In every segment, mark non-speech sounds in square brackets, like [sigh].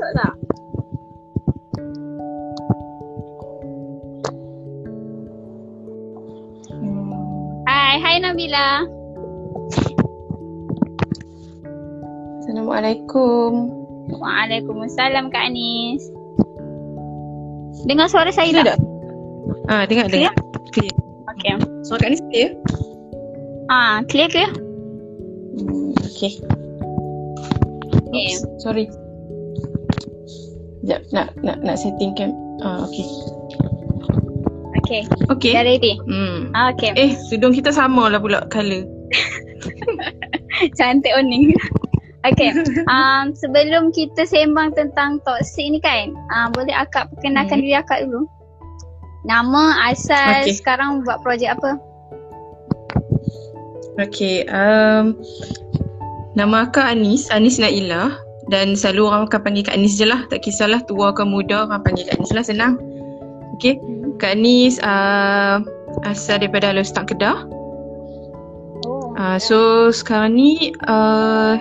Anis masuk tak? Hai, hai Nabila. Assalamualaikum. Waalaikumsalam Kak Anis. Dengar suara saya Clear tak? tak? Ah, dengar Clear? dengar. Clear. Okay. Suara kat ni clear? Ah, clear ke? Hmm, okay. Okay. Oops, sorry. Sekejap, nak nak nak setting cam. Ah, okay. Okay. Okay. Dah ready? Hmm. Ah, okay. Eh, tudung kita sama lah pula colour. [laughs] Cantik Oning. Okay. [laughs] Um, sebelum kita sembang tentang toxic ni kan, uh, boleh akak perkenalkan Hmm. diri akak dulu? Nama, asal, Okay. sekarang buat projek apa? Okay, um, nama akak Anis, Anis Naila dan selalu orang akan panggil Kak Anis je lah. Tak kisahlah tua ke muda, orang panggil Kak Anis lah, senang. Okay, Kak Anis uh, asal daripada Alustang Kedah. Oh. Uh, so sekarang ni uh,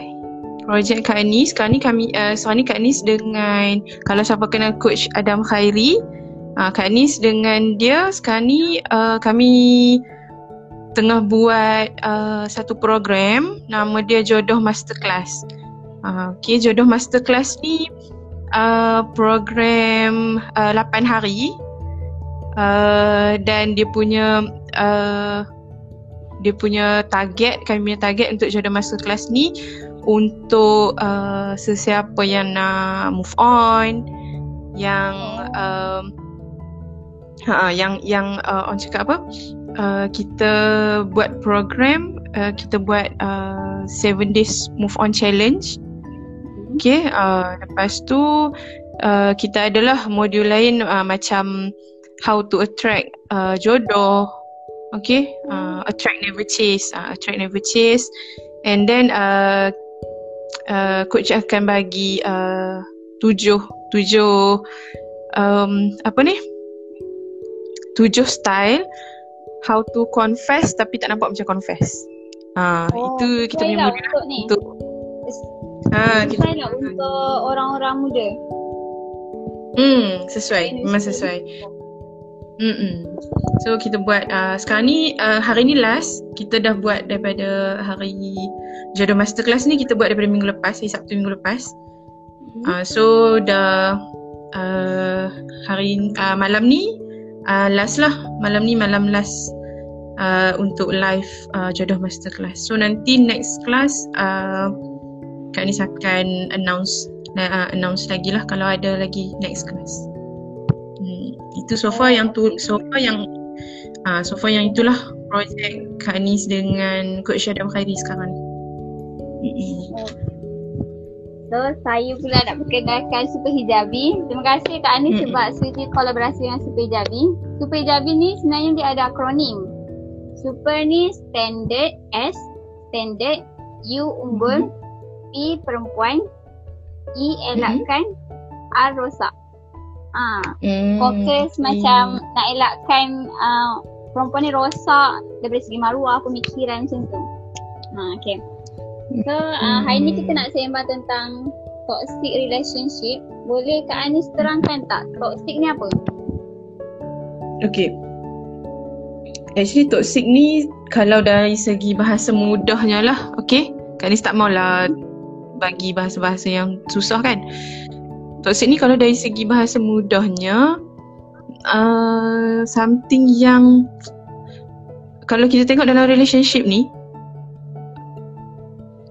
projek Kak Anis, sekarang ni kami uh, sekarang ni Kak Anis dengan kalau siapa kenal coach Adam Khairi, uh, Kak Anis dengan dia sekarang ni uh, kami tengah buat uh, satu program nama dia Jodoh Masterclass. Uh, okay, Jodoh Masterclass ni uh, program uh, 8 hari uh, dan dia punya uh, dia punya target, kami punya target untuk Jodoh Masterclass ni untuk uh, sesiapa yang nak move on, yang um, ha yang yang uh, orang cakap apa? Uh, kita buat program, uh, kita buat uh, 7 days move on challenge. Okay, uh, lepas tu uh, kita adalah modul lain uh, macam how to attract uh, jodoh. Okay, uh, attract never chase, uh, attract never chase. And then uh, uh, coach akan bagi uh, tujuh tujuh um, apa ni tujuh style how to confess tapi tak nampak macam confess. Ah Oh, itu kita punya lah modul untuk ni. Ah kita Sesuai lah untuk orang-orang muda. hmm sesuai memang sesuai. Hmm. So kita buat uh, sekarang ni uh, hari ni last kita dah buat daripada hari Jodoh Masterclass ni kita buat daripada minggu lepas, hari Sabtu minggu lepas. Uh, so dah uh, hari uh, malam ni uh, last lah malam ni malam last uh, untuk live uh, jodoh masterclass. So nanti next class uh, Kak Nis akan announce uh, announce lagi lah kalau ada lagi next class. Hmm, itu so far yang tu so far yang uh, so far yang itulah projek Kak Nis dengan Coach Adam Khairi sekarang ni. So saya pula nak perkenalkan Super Hijabi. Terima kasih Kak Anis Mm-mm. sebab sudi kolaborasi dengan Super Hijabi. Super Hijabi ni sebenarnya dia ada akronim. Super ni standard S, standard, U unggul, P perempuan, E elakkan, R rosak. Ah, Hmm, fokus okay. macam nak elakkan uh, perempuan ni rosak daripada segi maruah, pemikiran macam tu. Ha, okay. So uh, hari ni kita nak sembang tentang toxic relationship. Boleh Kak Anis terangkan tak toxic ni apa? Okay. Actually toxic ni kalau dari segi bahasa mudahnya lah, okay? Kak Nis tak maulah bagi bahasa-bahasa yang susah kan. Toxic ni kalau dari segi bahasa mudahnya uh, something yang kalau kita tengok dalam relationship ni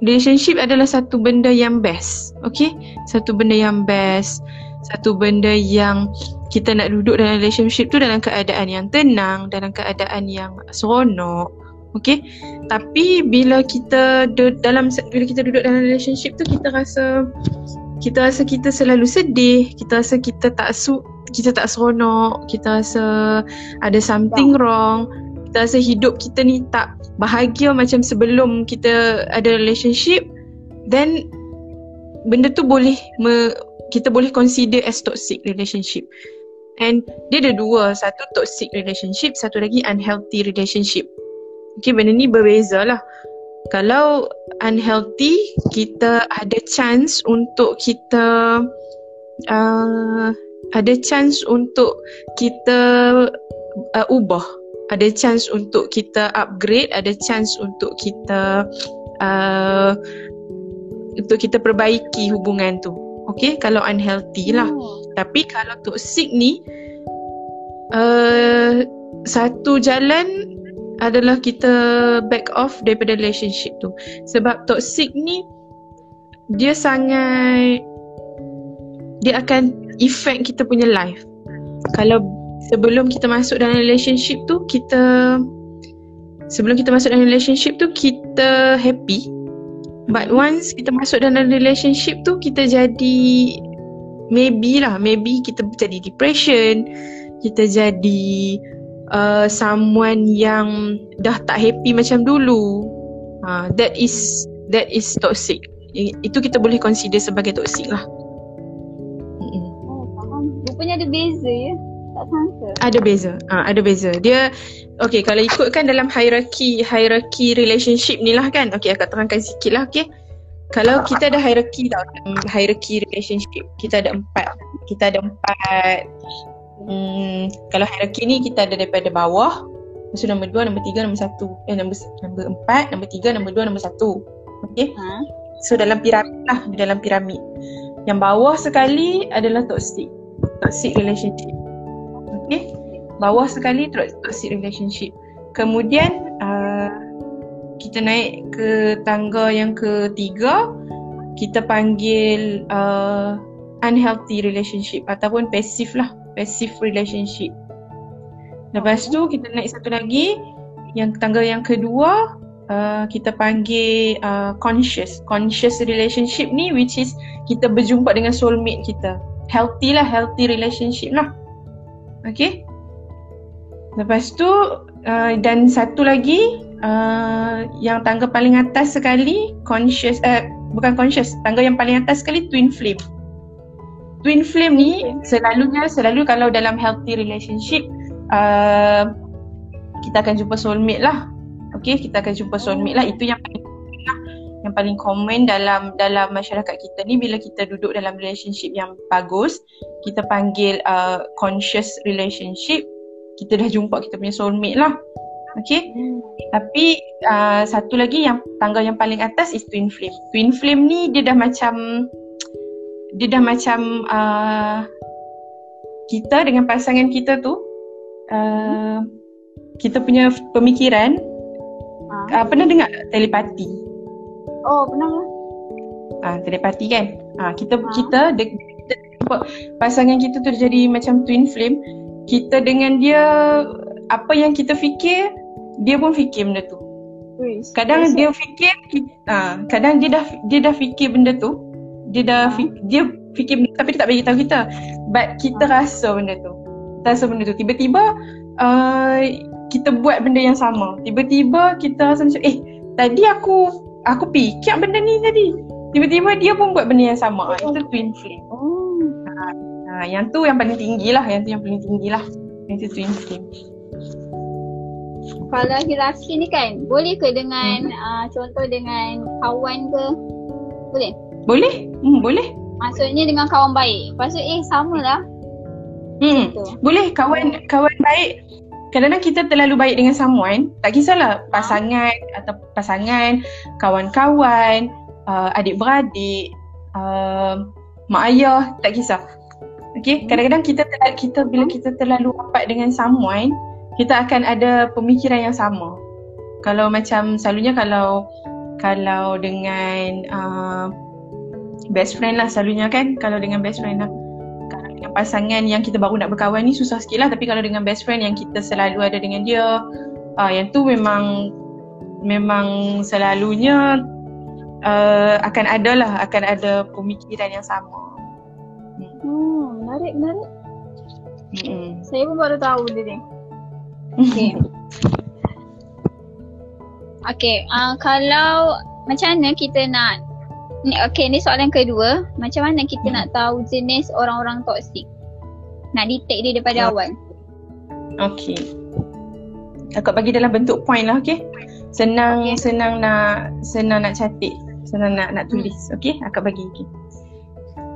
relationship adalah satu benda yang best. Okay? Satu benda yang best. Satu benda yang kita nak duduk dalam relationship tu dalam keadaan yang tenang, dalam keadaan yang seronok. Okay? Tapi bila kita du- dalam bila kita duduk dalam relationship tu kita rasa kita rasa kita selalu sedih, kita rasa kita tak su kita tak seronok, kita rasa ada something wrong, kita rasa hidup kita ni tak bahagia macam sebelum kita ada relationship. Then benda tu boleh me, kita boleh consider as toxic relationship. And dia ada dua. Satu toxic relationship satu lagi unhealthy relationship okay benda ni berbeza lah Kalau unhealthy, kita ada chance untuk kita uh, ada chance untuk kita uh, ubah. Ada chance untuk kita upgrade, ada chance untuk kita uh, untuk kita perbaiki hubungan tu. Okay, kalau unhealthy lah. Oh. Tapi kalau toxic ni, uh, satu jalan adalah kita back off daripada relationship tu. Sebab toxic ni, dia sangat, dia akan effect kita punya life. Kalau sebelum kita masuk dalam relationship tu, kita, sebelum kita masuk dalam relationship tu, kita happy. But once kita masuk dalam relationship tu kita jadi maybe lah maybe kita jadi depression kita jadi uh, someone yang dah tak happy macam dulu uh, that is that is toxic itu kita boleh consider sebagai toxic lah oh, faham. Rupanya ada beza ya tak sangka. Ada beza. uh, ada beza. Dia okay kalau ikutkan dalam hierarchy hierarchy relationship ni lah kan. Okay akak terangkan sikit lah okay. Kalau kita ada hierarchy tau, hierarchy relationship, kita ada empat. Kita ada empat. Hmm, kalau hierarchy ni kita ada daripada bawah. Lepas tu nombor dua, nombor tiga, nombor satu. Eh, nombor, nombor empat, nombor tiga, nombor dua, nombor satu. Okay. Ha? So dalam piramid lah, dalam piramid. Yang bawah sekali adalah toxic. Toxic relationship. Okay. Bawah sekali toxic relationship. Kemudian uh, kita naik ke tangga yang ketiga kita panggil uh, unhealthy relationship ataupun passive lah passive relationship. Lepas tu kita naik satu lagi. Yang tangga yang kedua uh, kita panggil uh, conscious. Conscious relationship ni which is kita berjumpa dengan soulmate kita. Healthy lah healthy relationship lah. Okay? Lepas tu uh, dan satu lagi uh, yang tangga paling atas sekali conscious uh, bukan conscious tangga yang paling atas sekali twin flame twin flame ni selalunya selalu kalau dalam healthy relationship uh, kita akan jumpa soulmate lah. Okay kita akan jumpa soulmate lah. Itu yang paling lah. Yang paling common dalam dalam masyarakat kita ni bila kita duduk dalam relationship yang bagus kita panggil uh, conscious relationship kita dah jumpa kita punya soulmate lah. Okay? Hmm. Tapi uh, Satu lagi yang Tangga yang paling atas Is twin flame. Twin flame ni Dia dah macam Dia dah macam uh, Kita dengan pasangan kita tu uh, Kita punya Pemikiran ha? uh, Pernah dengar Telepati Oh pernah lah uh, Telepati kan uh, Kita ha? Kita de- Pasangan kita tu jadi Macam twin flame Kita dengan dia apa yang kita fikir dia pun fikir benda tu. Kadang dia fikir ha, kadang dia dah dia dah fikir benda tu. Dia dah dia fikir benda tapi dia tak bagi tahu kita. But kita rasa benda tu. Kita rasa benda tu. Tiba-tiba uh, kita buat benda yang sama. Tiba-tiba kita rasa macam eh tadi aku aku fikir benda ni tadi. Tiba-tiba dia pun buat benda yang sama. Oh. Itu twin flame. Oh. Ha, ha, yang tu yang paling tinggi lah. Yang tu yang paling tinggi lah. Yang tu twin flame kalau hierarki ni kan boleh ke dengan hmm. uh, contoh dengan kawan ke boleh boleh? Hmm, boleh. Maksudnya dengan kawan baik. Pasal eh samalah. Hmm. Gitu. boleh kawan kawan baik. Kadang-kadang kita terlalu baik dengan someone. Tak kisahlah ha? pasangan atau pasangan kawan-kawan uh, adik-beradik uh, mak ayah tak kisah. Okay, hmm. kadang-kadang kita terlalu, kita bila kita terlalu rapat dengan someone, kita akan ada pemikiran yang sama. Kalau macam selalunya kalau kalau dengan uh, best friend lah selalunya kan. Kalau dengan best friend lah. Kalau dengan pasangan yang kita baru nak berkawan ni susah sikit lah. Tapi kalau dengan best friend yang kita selalu ada dengan dia uh, yang tu memang memang selalunya uh, akan ada lah. Akan ada pemikiran yang sama. Hmm. hmm menarik menarik. Hmm. saya pun baru tahu dia ni. [laughs] Okay. okay, uh, kalau macam mana kita nak ni okay ni soalan kedua, macam mana kita hmm. nak tahu jenis orang-orang toksik? Nak detect dia daripada oh. awal. Okay. Aku bagi dalam bentuk point lah, okay? Senang Okay. senang nak senang nak catik, senang nak nak tulis. Okey, akak bagi okey.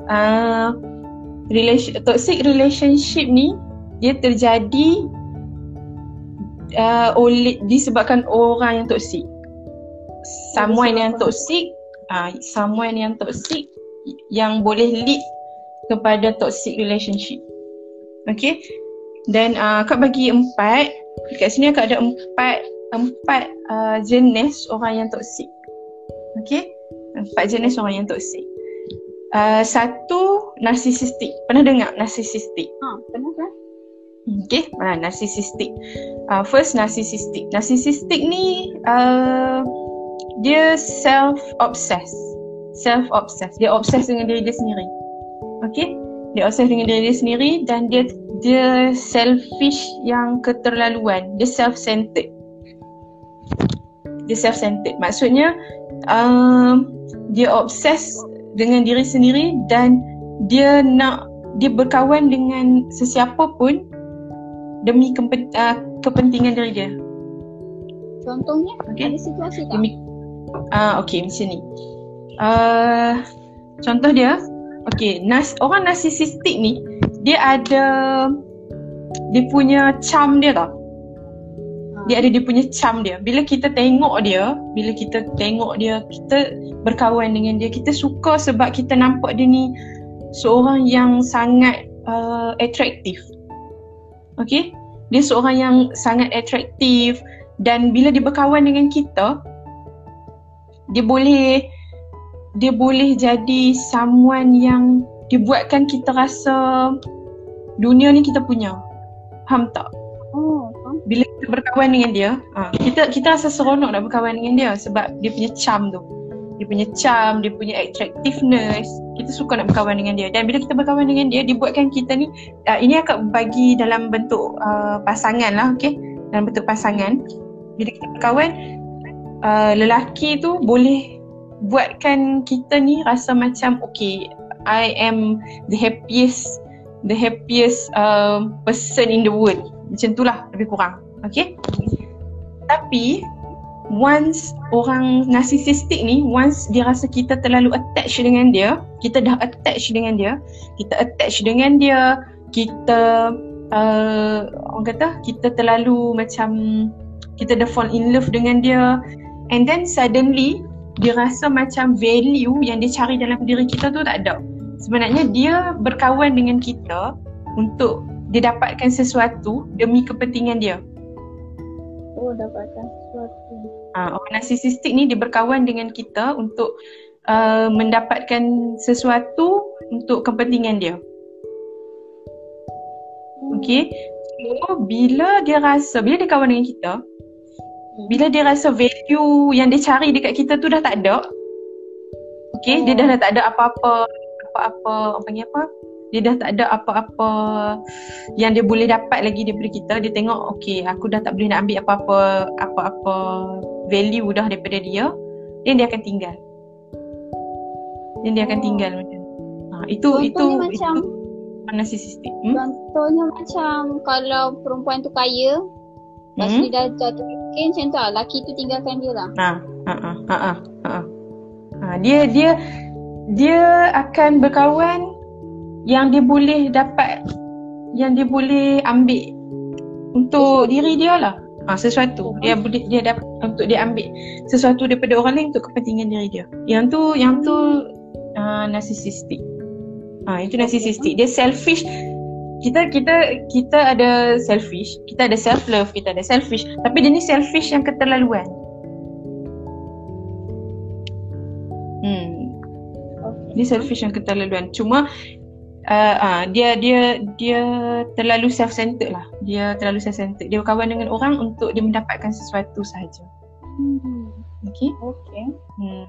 Uh, relation toxic relationship ni dia terjadi uh, oleh disebabkan orang yang toksik. Someone yang toksik, uh, someone yang toksik yang boleh lead kepada toxic relationship. Okay. Dan uh, akak bagi empat. Kat sini akak ada empat empat uh, jenis orang yang toksik. Okay. Empat jenis orang yang toksik. Uh, satu narcissistic. Pernah dengar narcissistic? Ha, kenapa? Okay, uh, narcissistic. Uh, first narcissistic. Narcissistic ni uh, dia self obsessed. Self obsessed. Dia obsessed dengan diri dia sendiri. Okay? Dia obsessed dengan diri dia sendiri dan dia dia selfish yang keterlaluan. Dia self-centered. Dia self-centered. Maksudnya um, dia obsessed dengan diri sendiri dan dia nak dia berkawan dengan sesiapa pun demi kempen, uh, kepentingan diri dia. Contohnya Okay. ada situasi tak? Demi uh, okey macam ni. Uh, contoh dia okey nas orang narsisistik ni dia ada dia punya charm dia tau. Ha. Dia ada dia punya charm dia. Bila kita tengok dia, bila kita tengok dia, kita berkawan dengan dia, kita suka sebab kita nampak dia ni seorang yang sangat uh, atraktif. Okay? Dia seorang yang sangat atraktif dan bila dia berkawan dengan kita, dia boleh dia boleh jadi someone yang dibuatkan kita rasa dunia ni kita punya. Faham tak? Oh, bila kita berkawan dengan dia, ha, kita kita rasa seronok nak berkawan dengan dia sebab dia punya charm tu. Dia punya charm, dia punya attractiveness. Kita suka nak berkawan dengan dia. Dan bila kita berkawan dengan dia, dia buatkan kita ni uh, ini akan bagi dalam bentuk uh, pasangan lah, okey? Dalam bentuk pasangan. Bila kita berkawan, uh, lelaki tu boleh buatkan kita ni rasa macam okay, I am the happiest the happiest uh, person in the world. Macam tu lah lebih kurang. Okay? Tapi once orang narcissistic ni once dia rasa kita terlalu attach dengan dia, kita dah attach dengan dia, kita attach dengan dia, kita uh, orang kata kita terlalu macam kita dah fall in love dengan dia and then suddenly dia rasa macam value yang dia cari dalam diri kita tu tak ada. Sebenarnya dia berkawan dengan kita untuk dia dapatkan sesuatu demi kepentingan dia. Oh, dapatkan sesuatu. Uh, orang narsisistik ni dia berkawan dengan kita untuk uh, mendapatkan sesuatu untuk kepentingan dia. Okay. So, bila dia rasa, bila dia kawan dengan kita, bila dia rasa value yang dia cari dekat kita tu dah tak ada. Okay, dia dah, dah tak ada apa-apa apa-apa orang panggil apa? Dia dah tak ada apa-apa yang dia boleh dapat lagi daripada kita. Dia tengok okay aku dah tak boleh nak ambil apa-apa apa-apa value dah daripada dia. Dan dia akan tinggal. Dan dia akan Oh. tinggal macam ha, itu Contohnya itu macam itu narcissistic. Hmm? contohnya macam kalau perempuan tu kaya, lepas Hmm? dia dah jatuh miskin macam tu lah. Laki tu tinggalkan dia lah. Ha, ha, ha, ha, ha, ha. ha dia dia dia akan berkawan yang dia boleh dapat yang dia boleh ambil untuk diri dia lah. Ha, sesuatu dia boleh dia dapat untuk dia ambil sesuatu daripada orang lain untuk kepentingan diri dia. Yang tu yang tu uh, narcissistic. Ha, itu narcissistic. Dia selfish. Kita kita kita ada selfish, kita ada self love, kita ada selfish. Tapi dia ni selfish yang keterlaluan. Hmm. Okay. Dia selfish yang keterlaluan. Cuma uh, uh, dia dia dia terlalu self-centered lah. Dia terlalu self-centered. Dia berkawan dengan orang untuk dia mendapatkan sesuatu sahaja. Hmm. Okay. Okay. Hmm.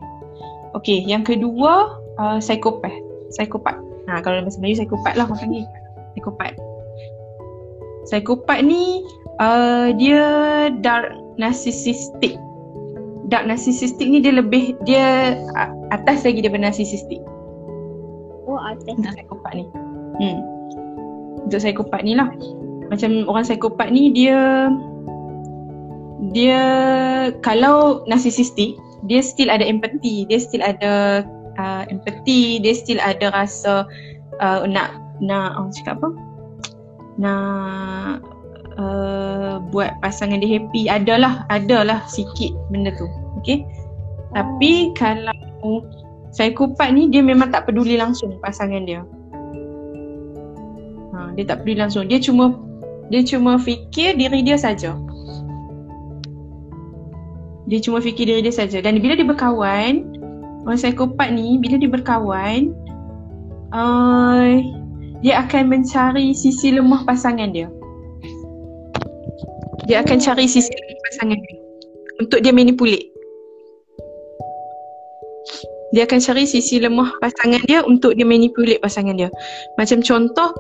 Okay, yang kedua uh, psikopat. Psikopat. Ha, kalau dalam bahasa Melayu psikopat lah orang panggil. Psikopat. Psikopat ni uh, dia dark narcissistic. Dark narcissistic ni dia lebih dia atas lagi daripada narcissistic. Oh, atas. Untuk psikopat ni. Hmm. Untuk psikopat ni lah. Macam orang psikopat ni dia dia kalau narcissistic dia still ada empathy dia still ada uh, empathy dia still ada rasa uh, nak nak orang cakap apa? Nak uh, buat pasangan dia happy. Adalah adalah sikit benda tu. Okey? Tapi kalau psikopat ni dia memang tak peduli langsung pasangan dia. Ha, dia tak peduli langsung. Dia cuma dia cuma fikir diri dia saja. Dia cuma fikir diri dia saja. Dan bila dia berkawan orang psikopat ni bila dia berkawan uh, dia akan mencari sisi lemah pasangan dia. Dia akan cari sisi lemah pasangan dia untuk dia manipulate. Dia akan cari sisi lemah pasangan dia untuk dia manipulate pasangan dia. Macam contoh,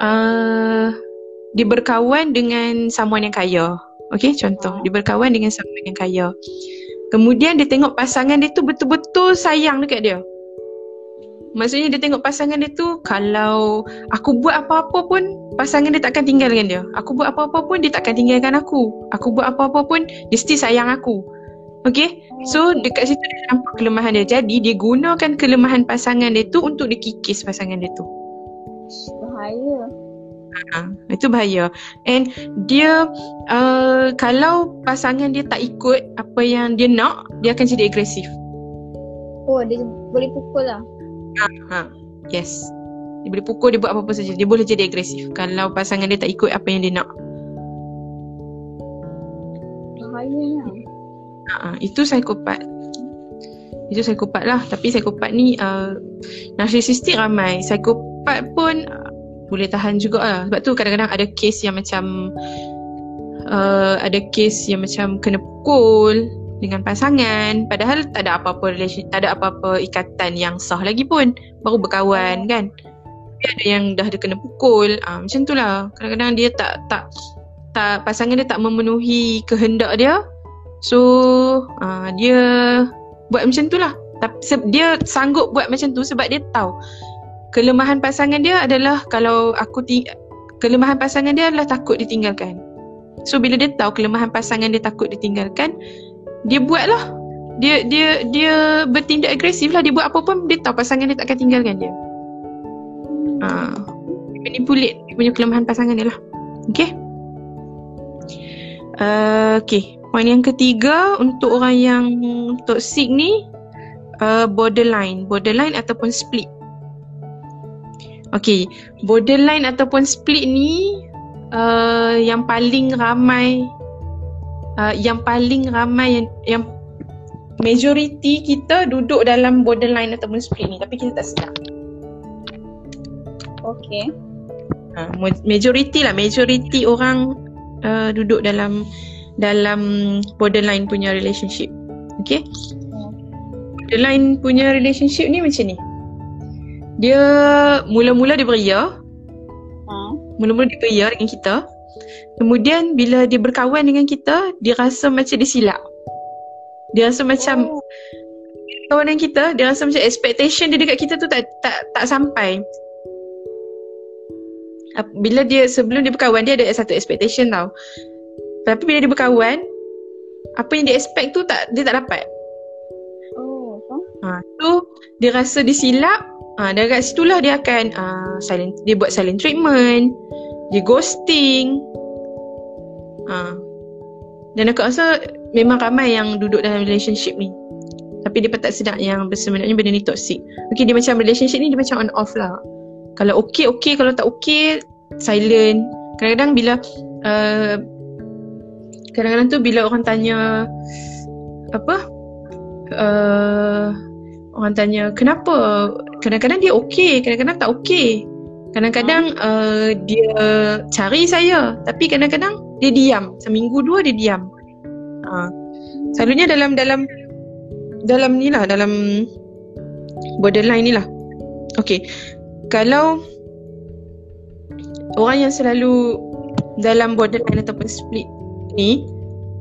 uh, dia berkawan dengan someone yang kaya. Okay, contoh. Dia berkawan dengan someone yang kaya. Kemudian dia tengok pasangan dia tu betul-betul sayang dekat dia. Maksudnya dia tengok pasangan dia tu kalau aku buat apa-apa pun pasangan dia takkan tinggalkan dia. Aku buat apa-apa pun dia takkan tinggalkan aku. Aku buat apa-apa pun dia mesti sayang aku. Okay? So dekat situ dia nampak kelemahan dia. Jadi dia gunakan kelemahan pasangan dia tu untuk dia kikis pasangan dia tu. Bahaya. Ha, itu bahaya. And dia uh, kalau pasangan dia tak ikut apa yang dia nak, dia akan jadi agresif. Oh, dia boleh pukul lah. Ha, ha. Yes. Dia boleh pukul, dia buat apa-apa saja. Dia boleh jadi agresif kalau pasangan dia tak ikut apa yang dia nak. Bahayanya. Ha, ha. itu psikopat. Itu psikopat lah. Tapi psikopat ni uh, narcissistic ramai. Psikopat pun uh, boleh tahan juga lah. Sebab tu kadang-kadang ada kes yang macam uh, ada kes yang macam kena pukul dengan pasangan. Padahal tak ada apa-apa relation tak ada apa-apa ikatan yang sah lagi pun. Baru berkawan kan? Tapi ada yang dah ada kena pukul. Ah macam itulah kadang-kadang dia tak tak tak pasangan dia tak memenuhi kehendak dia. So ah dia buat macam itulah tapi dia sanggup buat macam tu sebab dia tahu kelemahan pasangan dia adalah kalau aku ting- kelemahan pasangan dia adalah takut ditinggalkan. So bila dia tahu kelemahan pasangan dia takut ditinggalkan dia buat lah dia dia dia bertindak agresif lah. Dia buat apa pun dia tahu pasangan dia tak akan tinggalkan dia. Ha. manipulate. Dia punya kelemahan pasangan dia lah. Okay uh, okay poin yang ketiga untuk orang yang toxic ni uh, borderline. Borderline ataupun split. Okay, borderline ataupun split ni uh, yang paling ramai uh, yang paling ramai yang, yang majority kita duduk dalam borderline ataupun split ni tapi kita tak sedar. Okay. Uh, majority lah, majority orang uh, duduk dalam dalam borderline punya relationship. Okay. Borderline punya relationship ni macam ni. Dia mula-mula dia beria. Uh. Mula-mula dia beria dengan kita. Kemudian bila dia berkawan dengan kita, dia rasa macam dia silap. Dia rasa macam oh. kawan dengan kita, dia rasa macam expectation dia dekat kita tu tak tak tak sampai. Bila dia sebelum dia berkawan dia ada satu expectation tau. Tapi bila dia berkawan, apa yang dia expect tu tak dia tak dapat. Oh, ha, tu dia rasa disilap. Ah, ha, dari situlah dia akan uh, silent dia buat silent treatment, dia ghosting, Ha. Dan aku rasa memang ramai yang duduk dalam relationship ni. Tapi dia tak sedar yang sebenarnya benda ni toxic. Okay dia macam relationship ni dia macam on off lah. Kalau okay okay kalau tak okay silent. Kadang-kadang bila uh, kadang-kadang tu bila orang tanya apa uh, orang tanya kenapa kadang-kadang dia okay kadang-kadang tak okay kadang-kadang uh, dia cari saya tapi kadang-kadang dia diam. Seminggu dua dia diam. Ha. selalunya dalam dalam dalam ni lah dalam borderline ni lah. Okay kalau orang yang selalu dalam borderline ataupun split ni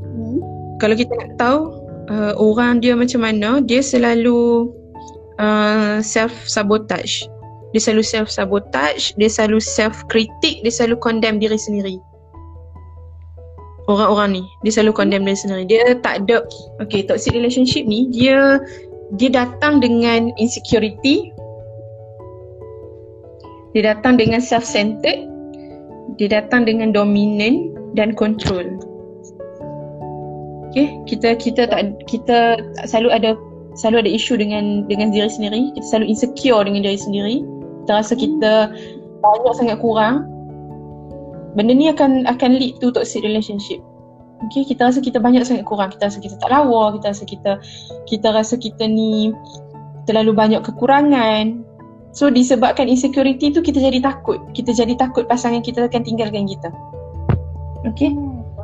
hmm. kalau kita nak tahu uh, orang dia macam mana dia selalu uh, self sabotage dia selalu self sabotage dia selalu self critic dia selalu condemn diri sendiri orang-orang ni. Dia selalu condemn dia sendiri. Dia tak ada okay toxic relationship ni dia dia datang dengan insecurity. Dia datang dengan self-centered. Dia datang dengan dominant dan control. Okay, kita kita tak kita selalu ada selalu ada isu dengan dengan diri sendiri. Kita selalu insecure dengan diri sendiri. Kita rasa kita banyak sangat kurang. Benda ni akan akan lead to toxic relationship. Okay, kita rasa kita banyak sangat kurang. Kita rasa kita tak lawa. Kita rasa kita kita rasa kita ni terlalu banyak kekurangan. So disebabkan insecurity tu kita jadi takut. Kita jadi takut pasangan kita akan tinggalkan kita. Okay.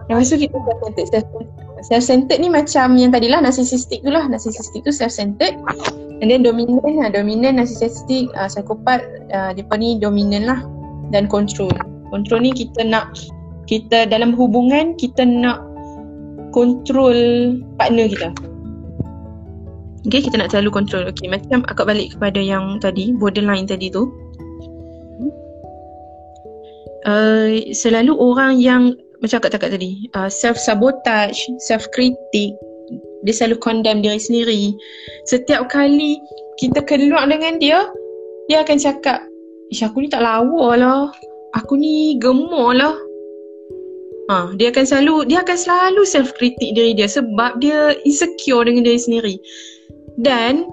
Lepas tu kita self-centered. Self-centered ni macam yang tadi lah narcissistic tu lah. Narcissistic tu self-centered. And then dominant, uh, dominant, narcissistic, uh, psychopath, uh, dia ni dominant lah. Dan control. Control ni kita nak kita dalam hubungan kita nak control partner kita. Okay, kita nak selalu control. Okay, macam akak balik kepada yang tadi, borderline tadi tu. Uh, selalu orang yang macam akak cakap tadi, uh, self-sabotage, self-critic, dia selalu condemn diri sendiri. Setiap kali kita keluar dengan dia, dia akan cakap, Ish, aku ni tak lawa lah. Aku ni gemuk lah. Ha, dia akan selalu dia akan selalu self critic diri dia sebab dia insecure dengan diri sendiri. Dan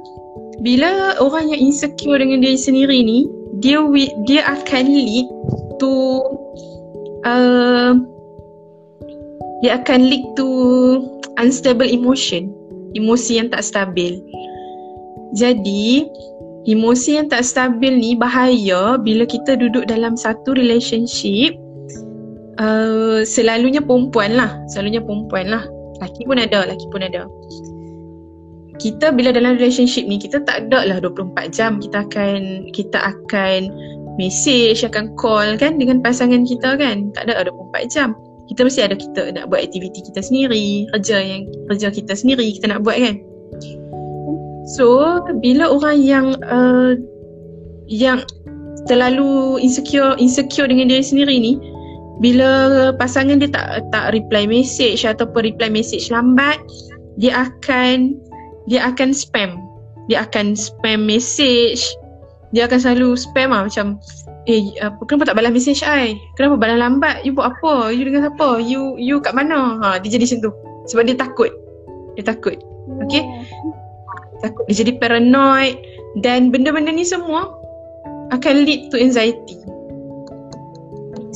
bila orang yang insecure dengan diri sendiri ni, dia dia akan lead to uh, dia akan lead to unstable emotion, emosi yang tak stabil. Jadi, emosi yang tak stabil ni bahaya bila kita duduk dalam satu relationship uh, selalunya perempuan lah. Selalunya perempuan lah. Laki pun ada laki pun ada. Kita bila dalam relationship ni kita tak ada lah 24 jam kita akan kita akan message akan call kan dengan pasangan kita kan. Tak ada 24 jam kita mesti ada kita nak buat aktiviti kita sendiri kerja yang kerja kita sendiri kita nak buat kan. So bila orang yang uh, yang terlalu insecure insecure dengan diri sendiri ni bila pasangan dia tak tak reply message ataupun reply message lambat dia akan dia akan spam. Dia akan spam message. Dia akan selalu spam lah macam eh apa kenapa tak balas message ai kenapa balas lambat you buat apa you dengan siapa you you kat mana ha dia jadi macam tu sebab dia takut dia takut okey takut dia jadi paranoid dan benda-benda ni semua akan lead to anxiety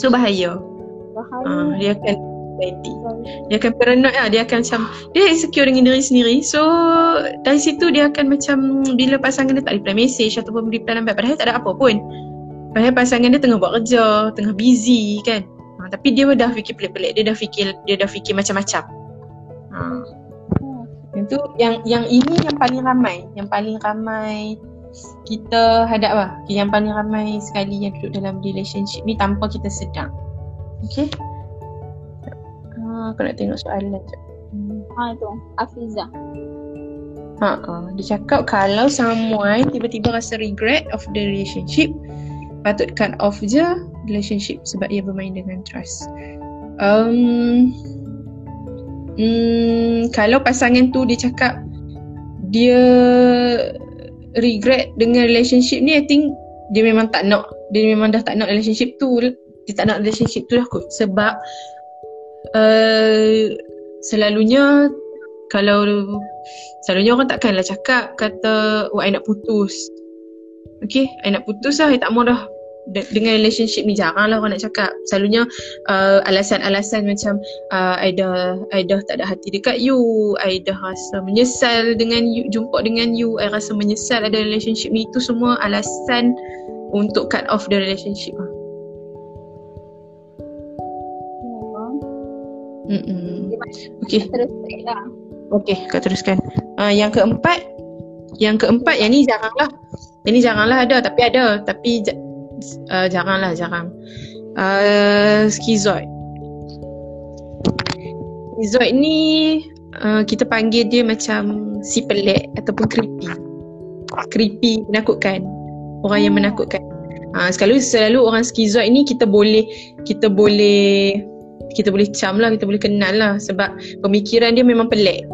so bahaya bahaya. Uh, dia akan anxiety. Dia akan paranoid lah. Dia akan macam, dia insecure dengan diri sendiri. So, dari situ dia akan macam, bila pasangan dia tak reply message ataupun reply lambat. Padahal tak ada apa pun. Padahal pasangan dia tengah buat kerja, tengah busy kan. Uh, tapi dia dah fikir pelik-pelik. Dia dah fikir, dia dah fikir macam-macam. Uh. Itu yang yang ini yang paling ramai, yang paling ramai kita hadap lah. Yang paling ramai sekali yang duduk dalam relationship ni tanpa kita sedang. Okay. Ha, aku nak tengok soalan je. Ha tu, Afiza. Ha, ha, dia cakap kalau someone tiba-tiba rasa regret of the relationship, patut cut off je relationship sebab ia bermain dengan trust. Um, hmm, kalau pasangan tu dia cakap dia regret dengan relationship ni, I think dia memang tak nak, dia memang dah tak nak relationship tu. Dia tak nak relationship tu lah kot. Sebab uh, selalunya kalau selalunya orang takkanlah cakap kata oh I nak putus. Okay, I nak putus lah, I tak mau dah De- dengan relationship ni jarang lah orang nak cakap Selalunya uh, alasan-alasan macam uh, I, dah, I dah tak ada hati dekat you I dah rasa menyesal dengan you, jumpa dengan you I rasa menyesal ada relationship ni Itu semua alasan untuk cut off the relationship lah Mm-mm. Okay. Okay, teruskan. Uh, yang keempat, yang keempat yang ni jaranglah. Yang ni jaranglah ada, tapi ada. Tapi uh, jaranglah, jarang. Uh, skizoid. Skizoid ni uh, kita panggil dia macam si pelik ataupun creepy. Creepy, menakutkan. Orang yang menakutkan. Uh, selalu selalu orang skizoid ni kita boleh kita boleh kita boleh cam lah, kita boleh kenal lah sebab pemikiran dia memang pelik.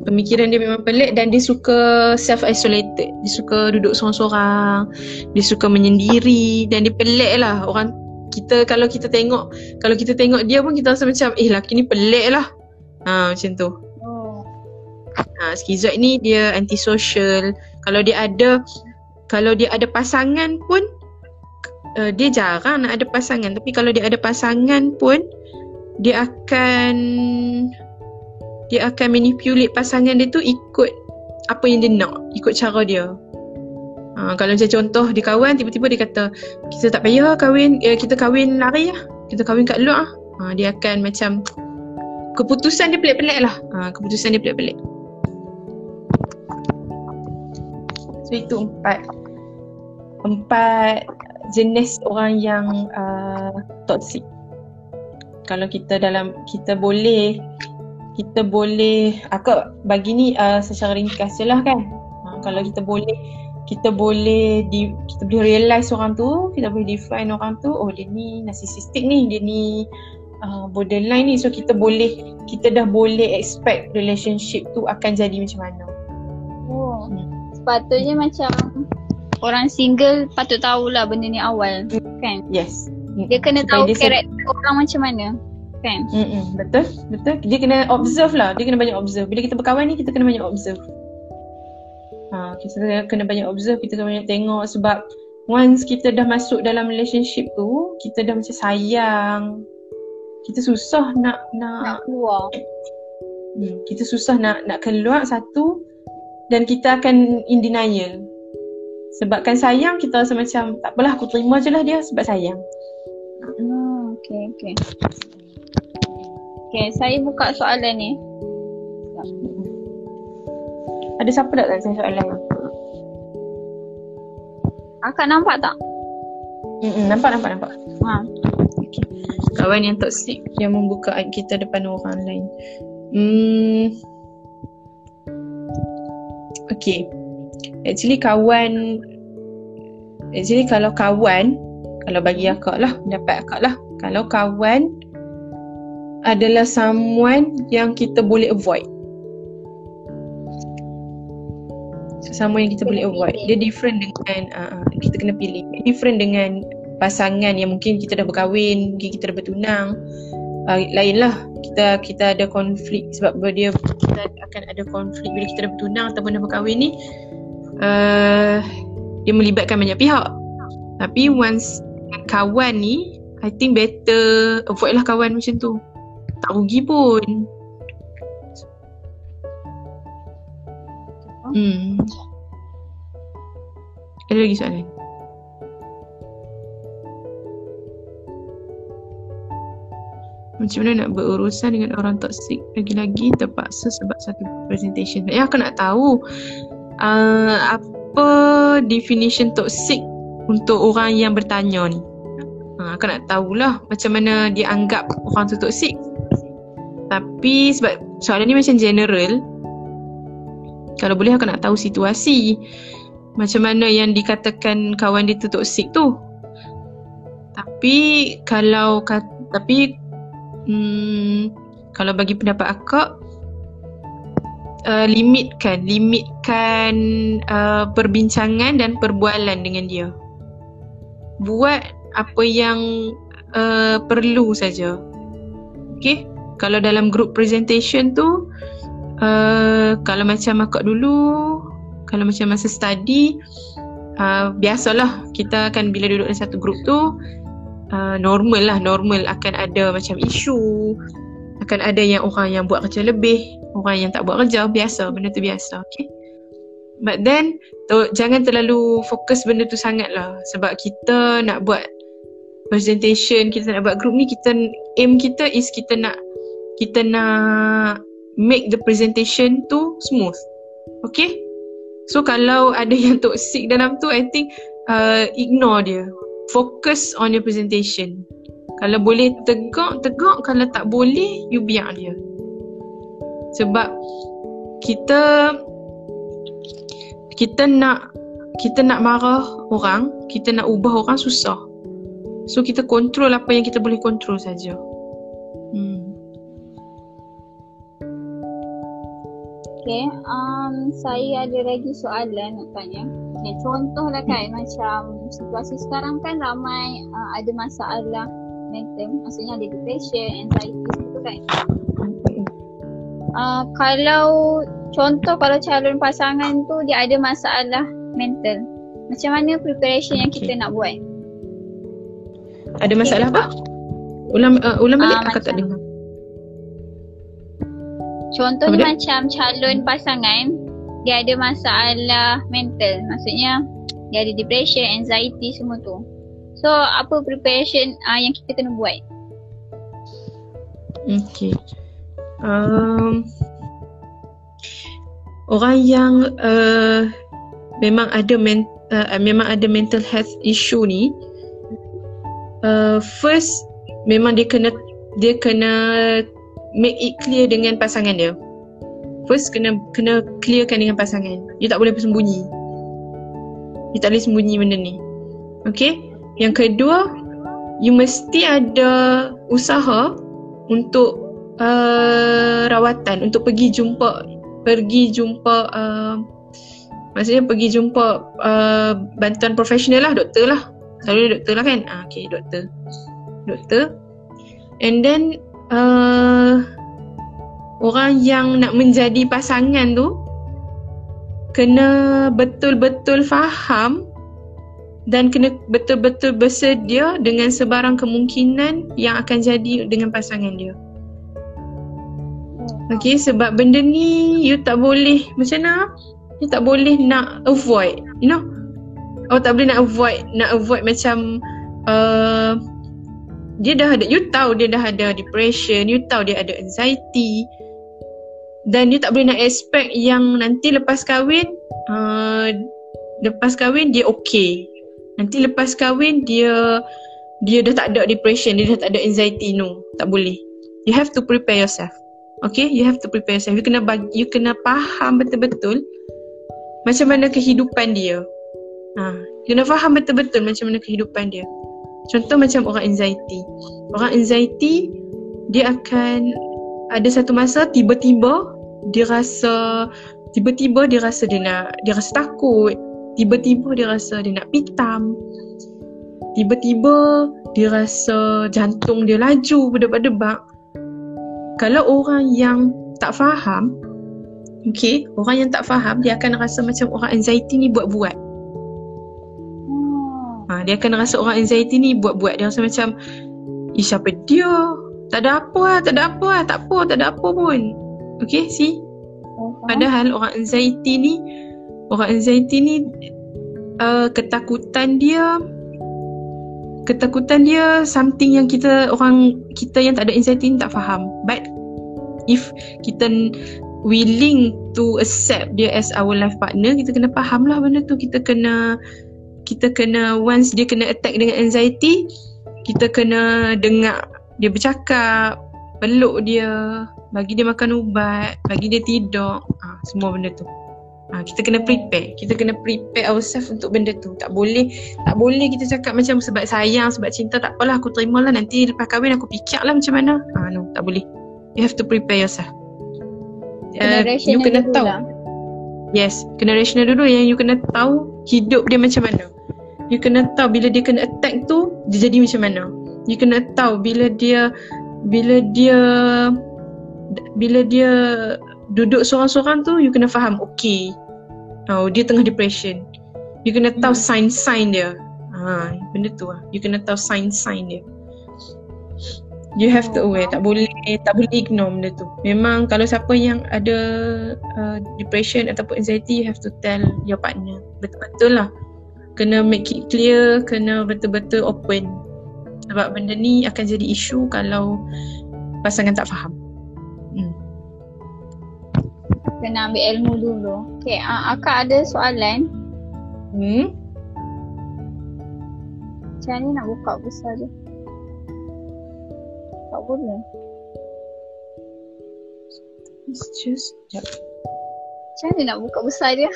Pemikiran dia memang pelik dan dia suka self-isolated. Dia suka duduk seorang-seorang. Dia suka menyendiri dan dia pelik lah. Orang kita kalau kita tengok kalau kita tengok dia pun kita rasa macam eh laki ni pelik lah. Ha macam tu. Oh. Ha skizoid ni dia antisocial. Kalau dia ada kalau dia ada pasangan pun uh, dia jarang nak ada pasangan tapi kalau dia ada pasangan pun dia akan dia akan manipulate pasangan dia tu ikut apa yang dia nak, ikut cara dia. Ha, kalau macam contoh dia kawan tiba-tiba dia kata kita tak payah kahwin, eh, kita kahwin lari lah. Kita kahwin kat luar lah. Ha, dia akan macam keputusan dia pelik-pelik lah. Ha, keputusan dia pelik-pelik. So itu empat empat jenis orang yang uh, toxic. Kalau kita dalam kita boleh kita boleh akak bagi ni uh, secara ringkas je lah kan. Uh, kalau kita boleh kita boleh di, kita boleh realize orang tu, kita boleh define orang tu, oh dia ni narcissistic ni, dia ni uh, borderline ni. So kita boleh kita dah boleh expect relationship tu akan jadi macam mana. Oh. Hmm. Sepatutnya macam orang single patut tahulah benda ni awal kan yes dia kena tahu karakter orang macam mana kan? Mm-mm. betul? Betul? Dia kena observe lah. Dia kena banyak observe. Bila kita berkawan ni kita kena banyak observe. Ha kita kena banyak observe. Kita kena banyak tengok sebab once kita dah masuk dalam relationship tu kita dah macam sayang. Kita susah nak nak, nak keluar. Hmm, kita susah nak nak keluar satu dan kita akan in denial. Sebabkan sayang kita rasa macam tak apalah aku terima je lah dia sebab sayang. Hmm, okay, okay. Okay, saya buka soalan ni. Ada siapa nak tanya soalan ni? Akak nampak tak? Mm-mm, nampak, nampak, nampak. Ha. Okay. Kawan yang toxic yang membuka aib kita depan orang lain. Hmm. Okay. Actually kawan Actually kalau kawan Kalau bagi akak lah Pendapat akak lah Kalau kawan Adalah someone Yang kita boleh avoid. Sama yang kita boleh avoid. Dia different dengan uh, Kita kena pilih. Dia different dengan Pasangan yang mungkin kita dah berkahwin Mungkin kita dah bertunang. Uh, Lainlah. Kita kita ada konflik Sebab dia Kita akan ada konflik Bila kita dah bertunang Ataupun dah berkahwin ni uh, dia melibatkan banyak pihak. Tapi once kawan ni, I think better avoid lah kawan macam tu. Tak rugi pun. Hmm. Ada lagi soalan? Macam mana nak berurusan dengan orang toxic Lagi-lagi terpaksa sebab satu presentation Ya aku nak tahu uh, apa definition toxic untuk orang yang bertanya ni? Ha, aku nak tahulah macam mana dia anggap orang tu toxic. Tapi sebab soalan ni macam general, kalau boleh aku nak tahu situasi. Macam mana yang dikatakan kawan dia tu toxic tu. Tapi kalau tapi hmm, kalau bagi pendapat akak uh, limitkan limitkan uh, perbincangan dan perbualan dengan dia buat apa yang uh, perlu saja okey kalau dalam group presentation tu uh, kalau macam akak dulu kalau macam masa study uh, biasalah kita akan bila duduk dalam satu group tu uh, normal lah normal akan ada macam isu akan ada yang orang yang buat kerja lebih orang yang tak buat kerja biasa benda tu biasa okay but then tu, jangan terlalu fokus benda tu sangat lah. Sebab kita nak buat presentation kita nak buat group ni kita aim kita is kita nak kita nak make the presentation tu smooth okay so kalau ada yang toxic dalam tu I think uh, ignore dia focus on your presentation kalau boleh tegak, tegak. Kalau tak boleh, you biar dia. Sebab kita kita nak kita nak marah orang, kita nak ubah orang susah. So kita kontrol apa yang kita boleh kontrol saja. Hmm. Okay, um, saya ada lagi soalan nak tanya. Okay, contoh lah kan hmm. macam situasi sekarang kan ramai uh, ada masalah mental, maksudnya ada depression, anxiety gitu kan. Uh, kalau contoh kalau calon pasangan tu dia ada masalah mental, macam mana preparation yang kita nak buat? Ada masalah okay. apa? Ulang uh, ulang balik uh, akak tak dengar. Contohnya Apa macam dia? calon pasangan dia ada masalah mental. Maksudnya dia ada depression, anxiety semua tu. So apa preparation uh, yang kita kena buat? Okay. Um, orang yang uh, memang ada men, uh, memang ada mental health issue ni uh, first memang dia kena dia kena make it clear dengan pasangan dia. First kena kena clearkan dengan pasangan. Dia tak boleh bersembunyi. Dia tak boleh sembunyi benda ni. Okay. Yang kedua, you mesti ada usaha untuk uh, rawatan, untuk pergi jumpa pergi jumpa uh, maksudnya pergi jumpa uh, bantuan profesional lah, doktor lah. Selalu doktor lah kan? Ah, okay, doktor. Doktor. And then uh, orang yang nak menjadi pasangan tu kena betul-betul faham dan kena betul-betul bersedia dengan sebarang kemungkinan yang akan jadi dengan pasangan dia. Okay, sebab benda ni you tak boleh macam mana? You tak boleh nak avoid, you know? Oh tak boleh nak avoid, nak avoid macam uh, dia dah ada you tahu dia dah ada depression you tahu dia ada anxiety. Dan you tak boleh nak expect yang nanti lepas kahwin uh, lepas kahwin dia okay. Nanti lepas kahwin dia dia dah tak ada depression dia dah tak ada anxiety no tak boleh. You have to prepare yourself okay? You have to prepare yourself. You kena bagi, you kena faham betul-betul macam mana kehidupan dia. Ha, kena faham betul-betul macam mana kehidupan dia Contoh macam orang anxiety. Orang anxiety dia akan ada satu masa tiba-tiba dia rasa tiba-tiba dia rasa dia nak dia rasa takut. Tiba-tiba dia rasa dia nak pitam. Tiba-tiba dia rasa jantung dia laju berdebak-debak. Kalau orang yang tak faham, okay, orang yang tak faham dia akan rasa macam orang anxiety ni buat-buat ha, Dia akan rasa orang anxiety ni buat-buat Dia rasa macam Eh siapa dia? Tak ada apa lah Tak ada apa lah Tak apa Tak ada apa pun. Okay see? Padahal orang anxiety ni Orang anxiety ni uh, Ketakutan dia Ketakutan dia Something yang kita Orang Kita yang tak ada anxiety ni Tak faham. But If Kita Willing to accept dia as our life partner Kita kena faham lah benda tu. Kita kena kita kena once dia kena attack dengan anxiety kita kena dengar dia bercakap peluk dia bagi dia makan ubat bagi dia tidur. Ha, semua benda tu. Ha, kita kena prepare. Kita kena prepare ourselves untuk benda tu. Tak boleh tak boleh kita cakap macam sebab sayang sebab cinta tak apalah aku terima lah nanti lepas kahwin aku fikir lah macam mana. Ha, no tak boleh. You have to prepare yourself. Uh, you kena tahu. lah. Yes, kena rational dulu. Yang you kena tahu hidup dia macam mana you kena tahu bila dia kena attack tu dia jadi macam mana. You kena tahu bila dia bila dia bila dia duduk seorang-seorang tu you kena faham okay. Oh dia tengah depression. You kena tahu hmm. sign-sign dia. Ha benda tu lah. You kena tahu sign-sign dia. You have to aware. Tak boleh tak boleh ignore benda tu. Memang kalau siapa yang ada uh, depression ataupun anxiety you have to tell your partner. Betul-betul lah kena make it clear, kena betul-betul open. Sebab benda ni akan jadi isu kalau pasangan tak faham. Hmm. Kena ambil ilmu dulu. Okay, uh, akak ada soalan. Hmm? Macam ni nak buka besar je. Tak boleh. It's just. Macam ni nak buka besar dia?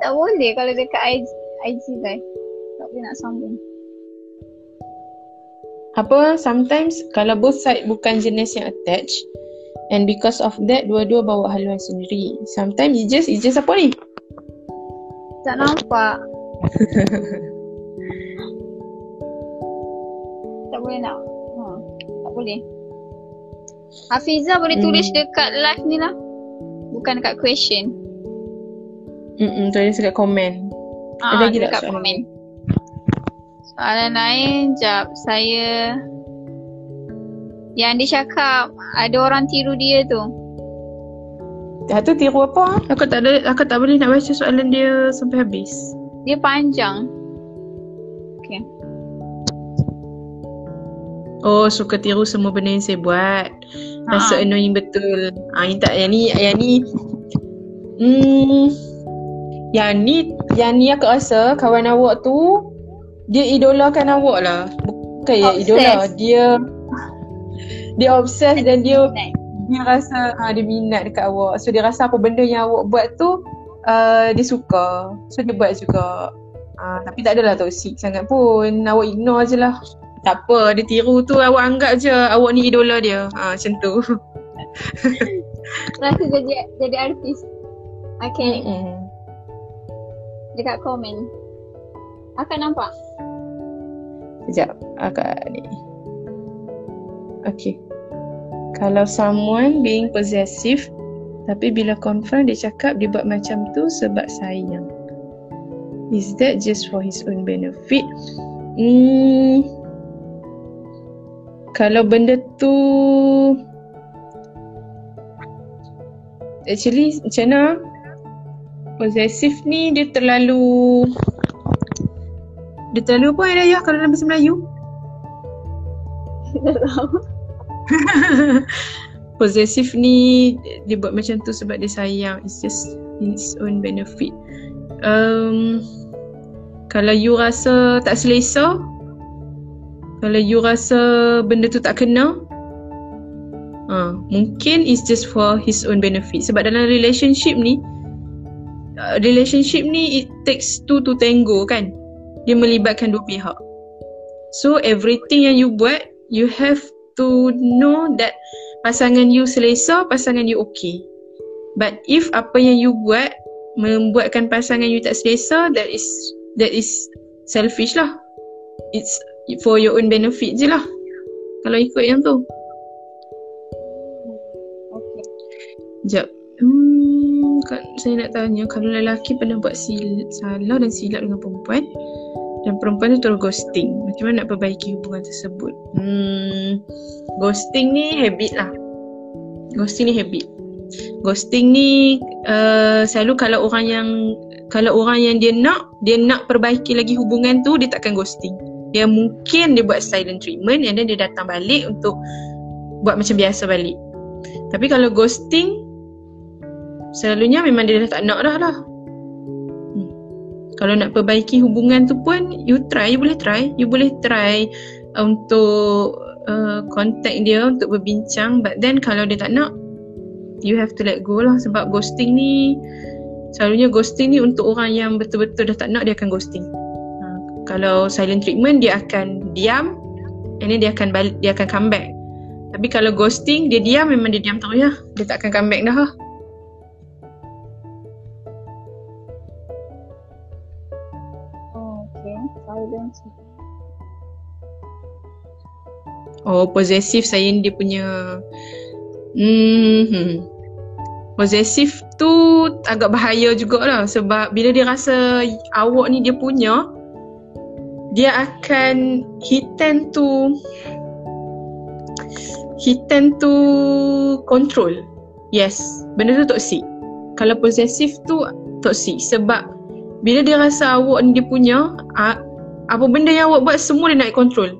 Tak boleh kalau dekat IG, IG guys. Tak boleh nak sambung. Apa sometimes kalau both side bukan jenis yang attached and because of that dua-dua bawa haluan sendiri. Sometimes it just it just apa ni? Tak nampak. [laughs] tak boleh nak. Hmm. Tak boleh. Hafiza boleh Hmm. tulis dekat live ni lah. Bukan dekat question. Hmm, tulis dekat komen. Ah, Ada lagi tak dekat soalan komen. Soalan lain, jap saya yang dia cakap ada orang tiru dia tu. Dah tu tiru apa? Aku tak ada aku tak boleh nak baca soalan dia sampai habis. Dia panjang. Okay. Oh, suka tiru semua benda yang saya buat. Rasa Ha. annoying betul. Ah, yang tak yang ni yang ni hmm yang ni yang ni aku rasa kawan awak tu dia idolakan awak lah. Bukan ya idola, dia dia obses dan dia dia rasa ha, dia minat dekat awak. So dia rasa apa benda yang awak buat tu uh, dia suka. So dia buat juga. Uh, tapi tak adalah toksik sangat pun. Awak ignore je lah. Tak apa, dia tiru tu awak anggap je awak ni idola dia. Ha, macam tu. [laughs] Rasa jadi jadi artis. Okay, Mm-mm. Dekat komen. Akan nampak? Sekejap, akak ni. Okay. Kalau someone being possessive tapi bila confront dia cakap dia buat macam tu sebab sayang. Is that just for his own benefit? Hmm. Kalau benda tu Actually macam mana Possessive ni dia terlalu Dia terlalu apa Ayah kalau dalam bahasa Melayu? [laughs] Possessive ni dia buat macam tu sebab dia sayang. It's just his own benefit. Um, kalau you rasa tak selesa, kalau you rasa benda tu tak kena, uh, mungkin it's just for his own benefit. Sebab dalam relationship ni, uh, relationship ni it takes two to tango kan. Dia melibatkan dua pihak. So everything yang you buat, you have to know that pasangan you selesa, pasangan you okay. But if apa yang you buat membuatkan pasangan you tak selesa, that is that is selfish lah. It's for your own benefit je lah. Kalau ikut yang tu. Okay. Sekejap. Hmm, saya nak tanya kalau lelaki pernah buat sil- salah dan silap dengan perempuan dan perempuan tu terus ghosting. Macam mana nak perbaiki hubungan tersebut? Hmm, ghosting ni habit lah. Ghosting ni habit. Ghosting ni uh, selalu kalau orang yang kalau orang yang dia nak dia nak perbaiki lagi hubungan tu dia takkan ghosting. Dia mungkin dia buat silent treatment and then dia datang balik untuk buat macam biasa balik. Tapi kalau ghosting selalunya memang dia dah tak nak dah lah. Hmm. Kalau nak perbaiki hubungan tu pun you try, you boleh try. You boleh try untuk uh, contact dia untuk berbincang but then kalau dia tak nak you have to let go lah sebab ghosting ni selalunya ghosting ni untuk orang yang betul-betul dah tak nak dia akan ghosting. Uh, kalau silent treatment dia akan diam and then dia akan balik, dia akan come back. Tapi kalau ghosting dia diam memang dia diam terus ya. Dia tak akan come back dah lah. Silence. Oh, possessive saya ni dia punya hmm. Possessive tu agak bahaya jugalah sebab bila dia rasa awak ni dia punya dia akan he tend to he tend to control. Yes, benda tu toxic. Kalau possessive tu toxic sebab bila dia rasa awak ni dia punya apa benda yang awak buat semua dia nak control.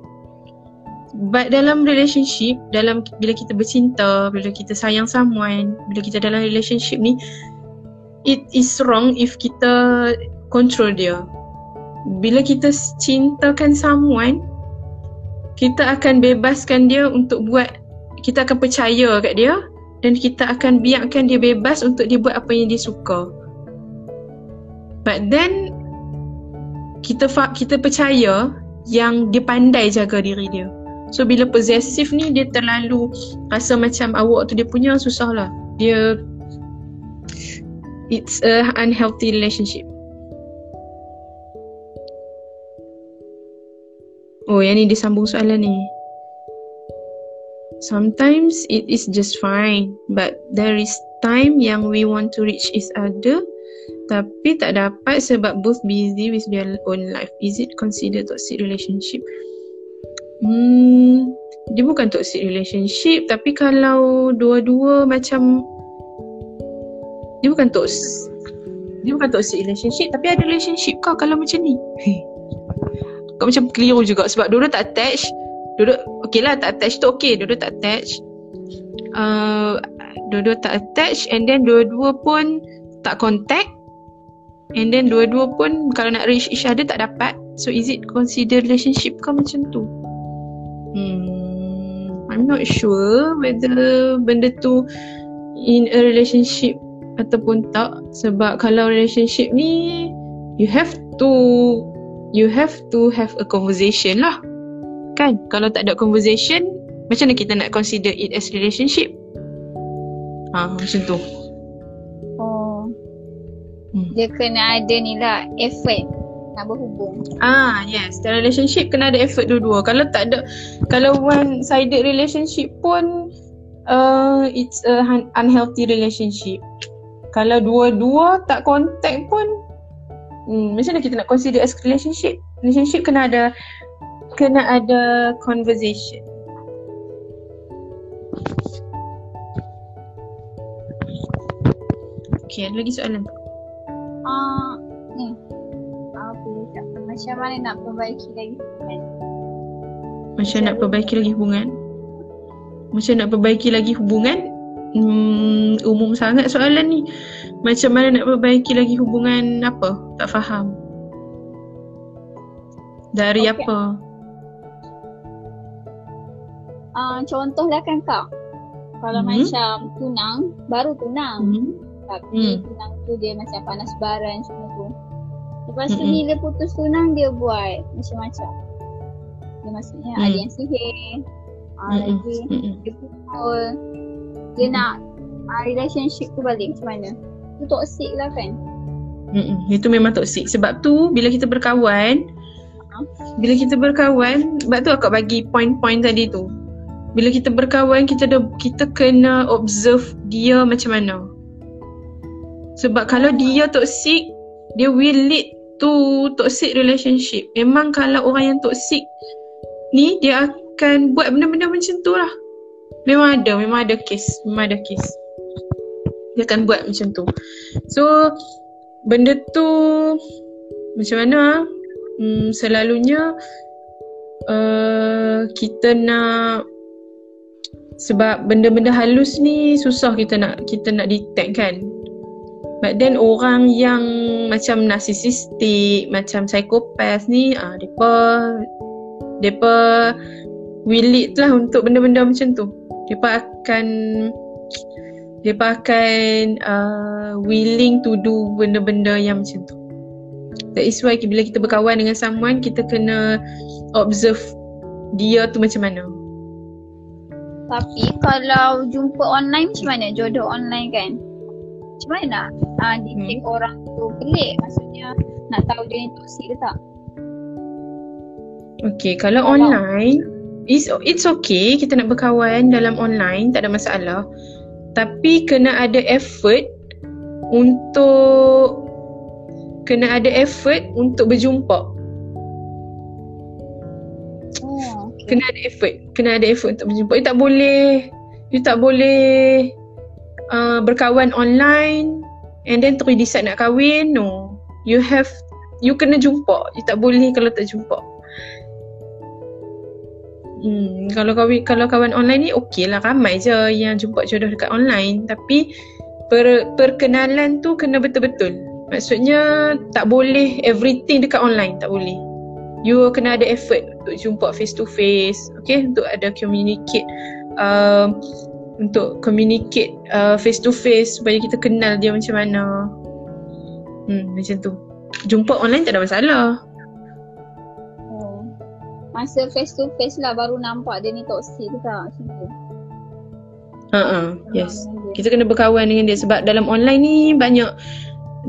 But dalam relationship, dalam bila kita bercinta, bila kita sayang someone, bila kita dalam relationship ni, it is wrong if kita control dia. Bila kita cintakan someone, kita akan bebaskan dia untuk buat, kita akan percaya kat dia dan kita akan biarkan dia bebas untuk dia buat apa yang dia suka. But then, kita fa- kita percaya yang dia pandai jaga diri dia. So bila possessive ni dia terlalu rasa macam awak tu dia punya susah lah. Dia it's a unhealthy relationship. Oh yang ni disambung soalan ni. Sometimes it is just fine but there is time yang we want to reach each other tapi tak dapat sebab both busy with their own life. Is it considered toxic relationship? Hmm, dia bukan toxic relationship tapi kalau dua-dua macam dia bukan toxic dia bukan toxic relationship tapi ada relationship kau kalau macam ni. [laughs] kau macam keliru juga sebab dua-dua tak attach. Dua-dua okey lah tak attach tu okey, dua-dua tak attach. Uh, dua-dua tak attach and then dua-dua pun tak contact and then dua-dua pun kalau nak reach each other tak dapat. So is it consider relationship kau macam tu? Hmm, I'm not sure whether benda tu in a relationship ataupun tak sebab kalau relationship ni you have to you have to have a conversation lah kan kalau tak ada conversation macam mana kita nak consider it as relationship ha macam tu. Dia kena ada ni lah effort nak berhubung. Ah yes, dalam relationship kena ada effort dua-dua. Kalau tak ada kalau one sided relationship pun uh, it's a un- unhealthy relationship. Kalau dua-dua tak contact pun hmm, macam mana kita nak consider as relationship? Relationship kena ada kena ada conversation. Okay, ada lagi soalan tak? Ah, ni. Apa dia cakap? Macam mana nak perbaiki lagi hubungan? Macam nak perbaiki lagi hubungan? Macam nak perbaiki lagi hubungan? Hmm, umum sangat soalan ni. Macam mana nak perbaiki lagi hubungan apa? Tak faham. Dari Okey. apa? Ah, contohlah kan kau. Kalau Mhm. macam tunang, baru tunang. Hmm. Tapi Hmm. tunang tu dia macam panas baran semua tu. Lepas tu Mm-mm. bila putus tunang dia buat macam-macam. Dia maksudnya Hmm. ada yang sihir. Ah, Mm-mm. lagi dia pukul. Dia nak ah, relationship tu balik macam mana? Tu toxic lah kan? Mm-mm. Itu memang toksik. Sebab tu bila kita berkawan, bila kita berkawan, sebab tu akak bagi point-point tadi tu. Bila kita berkawan, kita ada, kita kena observe dia macam mana. Sebab kalau dia toksik, dia will lead to toxic relationship. Memang kalau orang yang toksik ni dia akan buat benda-benda macam tu lah. Memang ada, memang ada case, memang ada case. Dia akan buat macam tu. So benda tu macam mana? Hmm, selalunya uh, kita nak sebab benda-benda halus ni susah kita nak kita nak detect kan. But then orang yang macam narcissistic, macam psikopat ni, ah depa depa will lead lah untuk benda-benda macam tu. Depa akan depa akan uh, willing to do benda-benda yang macam tu. That is why bila kita berkawan dengan someone, kita kena observe dia tu macam mana. Tapi kalau jumpa online macam mana? Jodoh online kan? Macam mana nak uh, detect Hmm. orang tu pelik? Maksudnya nak tahu dia ni toxic ke tak? Okay, kalau online, it's, it's okay kita nak berkawan dalam online, tak ada masalah. Tapi kena ada effort untuk kena ada effort untuk berjumpa. Oh, okay. Kena ada effort, kena ada effort untuk berjumpa. You tak boleh you tak boleh uh, berkawan online and then terus decide nak kahwin. No. You have you kena jumpa. You tak boleh kalau tak jumpa. Hmm, kalau kawan kalau kawan online ni okey lah ramai je yang jumpa jodoh dekat online tapi per, perkenalan tu kena betul-betul. Maksudnya tak boleh everything dekat online, tak boleh. You kena ada effort untuk jumpa face to face, okay? Untuk ada communicate um, untuk communicate uh, face to face supaya kita kenal dia macam mana. Hmm, macam tu. Jumpa online tak ada masalah. Masa face to face lah baru nampak dia ni toxic tu tak macam tu. Ha uh yes. Kita kena berkawan dengan dia sebab dalam online ni banyak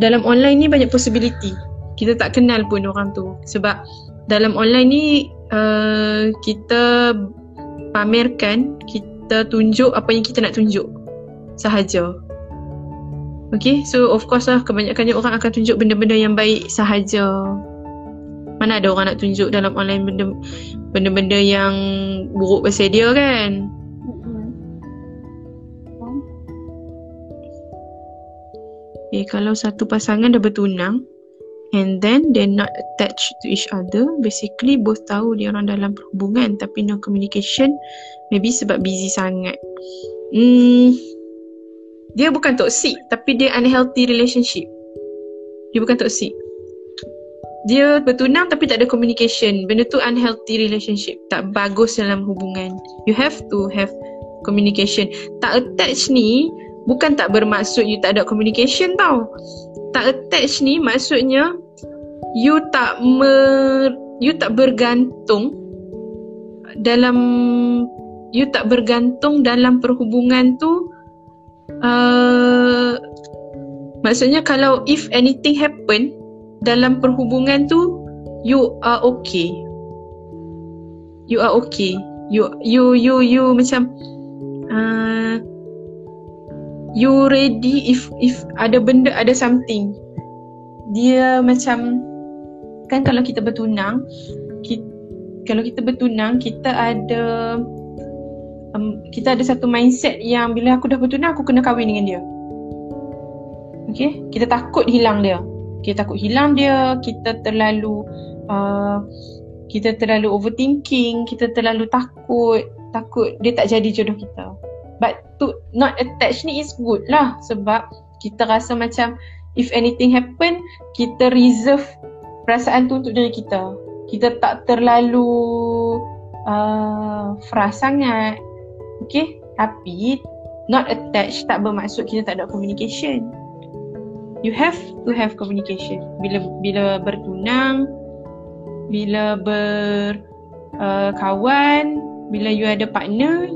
dalam online ni banyak possibility. Kita tak kenal pun orang tu sebab dalam online ni uh, kita pamerkan, kita tunjuk apa yang kita nak tunjuk sahaja. Okay, so of course lah kebanyakannya orang akan tunjuk benda-benda yang baik sahaja. Mana ada orang nak tunjuk dalam online benda benda-benda yang buruk pasal dia kan? Okay, kalau satu pasangan dah bertunang and then they're not attached to each other, basically both tahu dia orang dalam perhubungan tapi no communication, maybe sebab busy sangat. Hmm, dia bukan toxic tapi dia unhealthy relationship. Dia bukan toxic. Dia bertunang tapi tak ada communication. Benda tu unhealthy relationship. Tak bagus dalam hubungan. You have to have communication. Tak attach ni bukan tak bermaksud you tak ada communication tau. Tak attach ni maksudnya you tak mer, you tak bergantung dalam you tak bergantung dalam perhubungan tu uh, maksudnya kalau if anything happen dalam perhubungan tu you are okay. You are okay. You you you you macam uh, you ready if if ada benda ada something. Dia macam kan kalau kita bertunang kita, kalau kita bertunang kita ada um, kita ada satu mindset yang bila aku dah bertunang aku kena kahwin dengan dia. Okay, kita takut hilang dia. Kita takut hilang dia kita terlalu uh, kita terlalu overthinking kita terlalu takut takut dia tak jadi jodoh kita. But to not attach ni is good lah sebab kita rasa macam if anything happen kita reserve perasaan tu untuk diri kita. Kita tak terlalu uh, frust sangat. Okay tapi not attached tak bermaksud kita tak ada communication. You have to have communication. Bila bila bertunang bila berkawan uh, bila you ada partner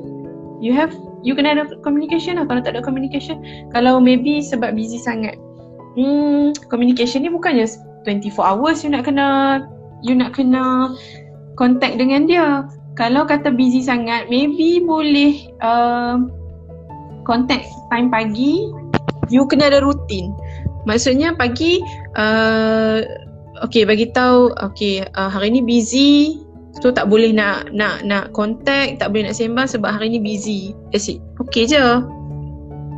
you have you kena ada communication lah. Kalau tak ada communication kalau maybe sebab busy sangat hmm communication ni bukannya 24 hours you nak kena you nak kena contact dengan dia kalau kata busy sangat maybe boleh uh, contact time pagi you kena ada rutin maksudnya pagi uh, okay bagi tahu okay uh, hari ni busy So tak boleh nak nak nak contact, tak boleh nak sembang sebab hari ni busy. That's it. Okay je.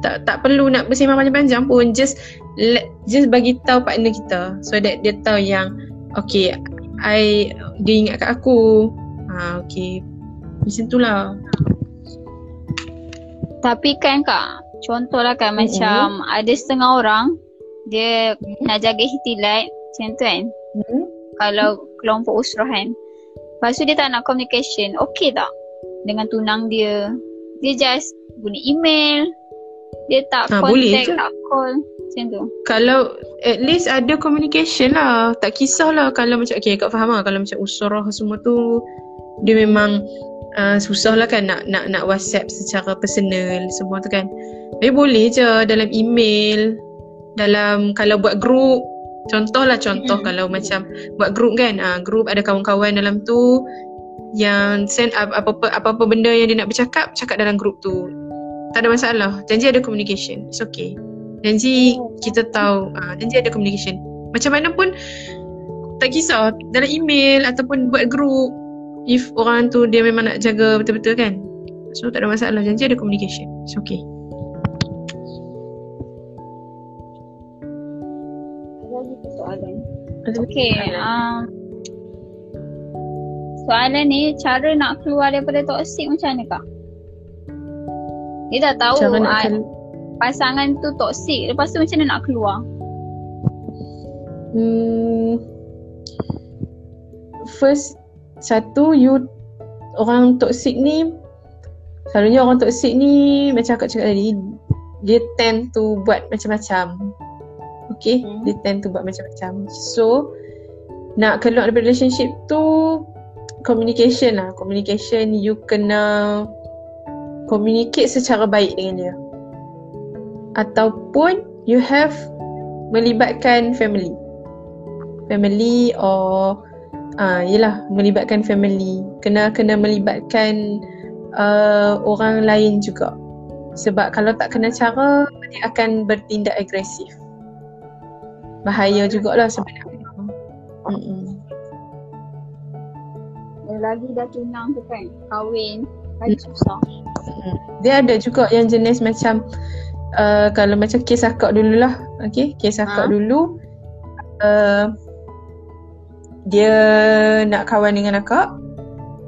Tak tak perlu nak bersembang panjang-panjang pun. Just let, just bagi tahu partner kita so that dia tahu yang okay I dia ingat kat aku. Ha okay. Macam tu lah. Tapi kan kak, contohlah kan mm-hmm. macam ada setengah orang dia nak jaga hitilat macam tu kan. Mm-hmm. Kalau kelompok usrah kan. Lepas tu dia tak nak communication. Okay tak? Dengan tunang dia. Dia just guna email. Dia tak ha, contact, tak call. Macam tu. Kalau at least ada communication lah. Tak kisahlah kalau macam, okay kau faham lah. Kalau macam usrah semua tu, dia memang uh, susah lah kan nak, nak, nak whatsapp secara personal semua tu kan. Tapi boleh je dalam email. Dalam kalau buat group, Contohlah contoh mm-hmm. kalau macam buat group kan, uh, group ada kawan-kawan dalam tu yang send apa-apa apa-apa benda yang dia nak bercakap, cakap dalam group tu. Tak ada masalah. Janji ada communication. It's okay. Janji kita tahu, uh, janji ada communication. Macam mana pun tak kisah dalam email ataupun buat group if orang tu dia memang nak jaga betul-betul kan. So tak ada masalah. Janji ada communication. It's okay. Okay. Um, soalan ni cara nak keluar daripada toxic macam mana kak? Dia dah tahu uh, pasangan tu toxic. Lepas tu macam mana nak keluar? Hmm. First satu you orang toxic ni selalunya orang toxic ni macam akak cakap tadi dia tend to buat macam-macam Okay hmm. Dia tend to buat macam-macam So Nak keluar dari relationship tu communication lah. Communication you kena communicate secara baik dengan dia. Ataupun you have melibatkan family. Family or ah uh, yalah melibatkan family. Kena kena melibatkan uh, orang lain juga. Sebab kalau tak kena cara dia akan bertindak agresif. Bahaya jugalah sebenarnya. Hmm lagi dah tunang tu kan kahwin lagi hmm. susah dia ada juga yang jenis macam uh, kalau macam kes akak dululah okey kes akak ha? dulu uh, dia nak kawan dengan akak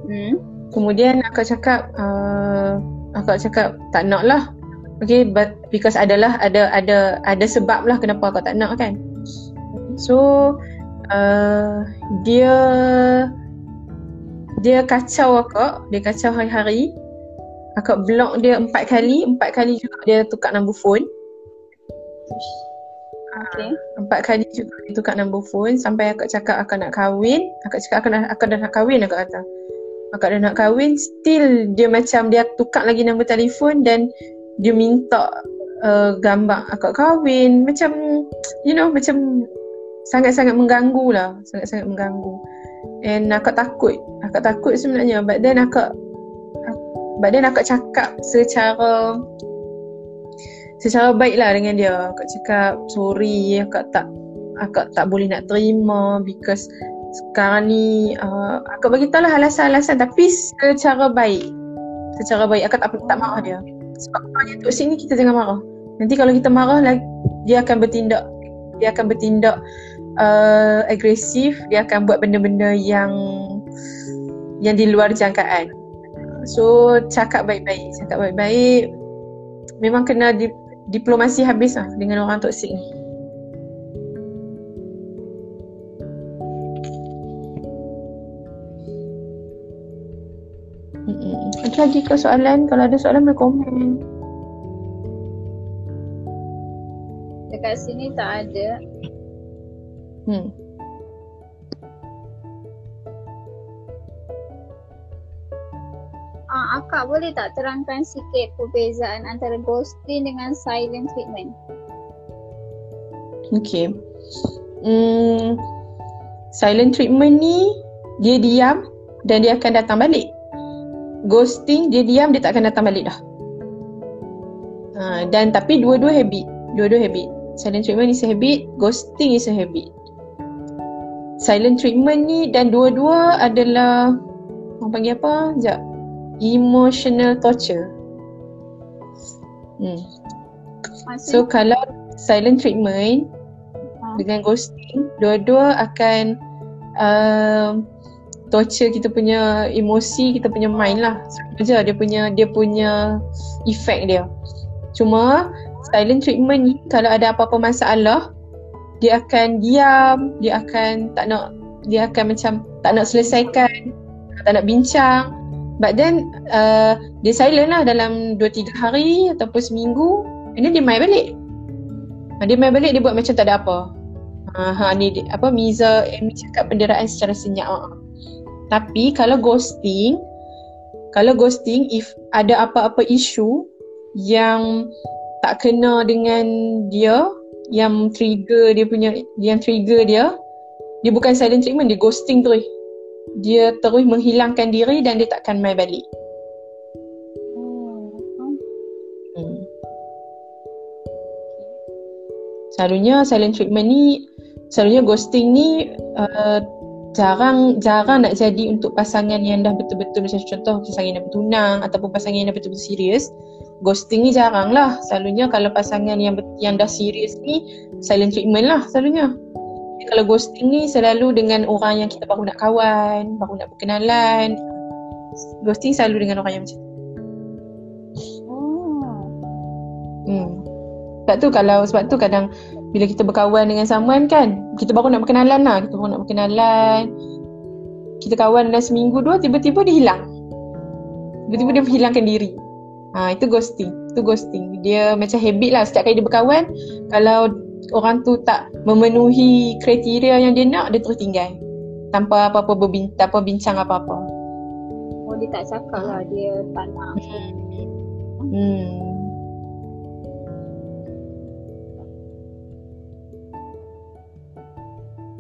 hmm. kemudian akak cakap uh, akak cakap tak nak lah Okay, but because adalah ada ada ada sebab lah kenapa akak tak nak kan. So uh, dia dia kacau akak, dia kacau hari-hari. Akak block dia empat kali, empat kali juga dia tukar nombor phone. Okay. Empat kali juga dia tukar nombor phone sampai akak cakap akak nak kahwin. Akak cakap akak, nak, akak dah nak kahwin akak kata. Akak dah nak kahwin, still dia macam dia tukar lagi nombor telefon dan dia minta uh, gambar akak kahwin. Macam, you know, macam sangat-sangat mengganggu lah. Sangat-sangat mengganggu. And akak takut Akak takut sebenarnya But then akak But then akak cakap secara Secara baik lah dengan dia. Akak cakap sorry Akak tak Akak tak boleh nak terima Because sekarang ni uh, Akak beritahu lah alasan-alasan Tapi secara baik. Secara baik. Akak tak, tak marah dia. Sebab kalau duduk sini kita jangan marah. Nanti kalau kita marah lagi Dia akan bertindak Dia akan bertindak uh, agresif. Dia akan buat benda-benda yang yang di luar jangkaan so cakap baik-baik cakap baik-baik memang kena di, diplomasi habis lah dengan orang toksik ni Ada lagi ke soalan? Kalau ada soalan boleh komen. Dekat sini tak ada. Hmm. Ah, akak boleh tak terangkan sikit perbezaan antara ghosting dengan silent treatment? Okay. Hmm, silent treatment ni dia diam dan dia akan datang balik. Ghosting dia diam dia tak akan datang balik dah. Ha, dan tapi dua-dua habit. Dua-dua habit. Silent treatment is a habit, ghosting is a habit silent treatment ni dan dua-dua adalah orang panggil apa? Sekejap. Emotional torture. Hmm. So kalau silent treatment ha? dengan ghosting, dua-dua akan uh, torture kita punya emosi, kita punya mind lah. Sama dia punya dia punya effect dia. Cuma silent treatment ni kalau ada apa-apa masalah, dia akan diam, dia akan tak nak dia akan macam tak nak selesaikan, tak nak bincang. But then uh, dia silent lah dalam 2-3 hari ataupun seminggu and then dia main balik. Ha, dia main balik dia buat macam tak ada apa. Ha, ha ni apa Miza Amy cakap penderaan secara senyap. Ha. Tapi kalau ghosting kalau ghosting if ada apa-apa isu yang tak kena dengan dia yang trigger dia punya yang trigger dia dia bukan silent treatment dia ghosting terus dia terus menghilangkan diri dan dia takkan mai balik. Hmm. selalunya silent treatment ni selalunya ghosting ni uh, jarang jarang nak jadi untuk pasangan yang dah betul-betul macam contoh pasangan yang bertunang ataupun pasangan yang dah betul-betul serius ghosting ni jarang lah. Selalunya kalau pasangan yang yang dah serius ni silent treatment lah selalunya Kalau ghosting ni selalu dengan orang yang kita baru nak kawan baru nak berkenalan ghosting selalu dengan orang yang macam tu hmm. sebab tu kalau sebab tu kadang bila kita berkawan dengan someone kan kita baru nak berkenalan lah kita baru nak berkenalan kita kawan dalam seminggu dua tiba-tiba dia hilang tiba-tiba dia menghilangkan diri Ha, itu ghosting. Itu ghosting. Dia macam habit lah setiap kali dia berkawan kalau orang tu tak memenuhi kriteria yang dia nak dia terus tinggal. tanpa apa-apa berbin- tanpa bincang apa-apa. Oh dia tak cakap lah dia tak nak. Hmm.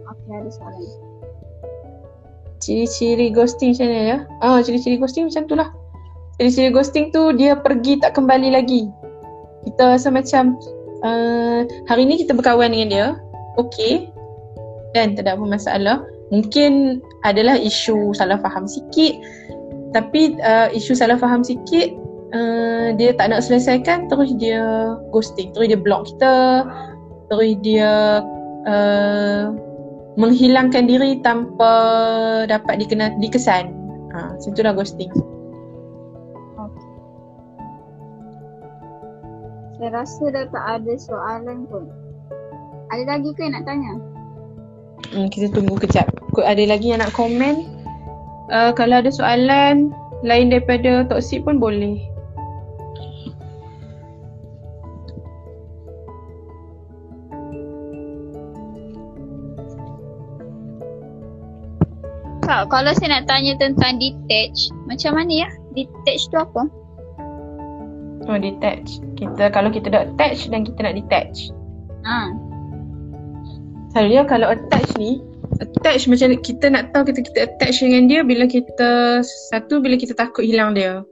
Okay ada soalan. Ciri-ciri ghosting macam mana ya? Ah, ciri-ciri ghosting macam tu lah. Ciri-ciri ghosting tu dia pergi tak kembali lagi. Kita rasa macam uh, hari ni kita berkawan dengan dia. Okay. Dan tak ada apa masalah. Mungkin adalah isu salah faham sikit. Tapi uh, isu salah faham sikit uh, dia tak nak selesaikan terus dia ghosting. Terus dia block kita. Terus dia uh, menghilangkan diri tanpa dapat dikenal dikesan. Ha, itulah ghosting. Saya rasa dah tak ada soalan pun. Ada lagi ke yang nak tanya? Hmm, kita tunggu kejap. Kut ada lagi yang nak komen. Uh, kalau ada soalan lain daripada toksik pun boleh. Kak, kalau saya nak tanya tentang detach, macam mana ya? Detach tu apa? Oh, detach. Kita kalau kita dah attach dan kita nak detach. Ha. Selalunya kalau attach ni, attach macam kita nak tahu kita kita attach dengan dia bila kita satu bila kita takut hilang dia.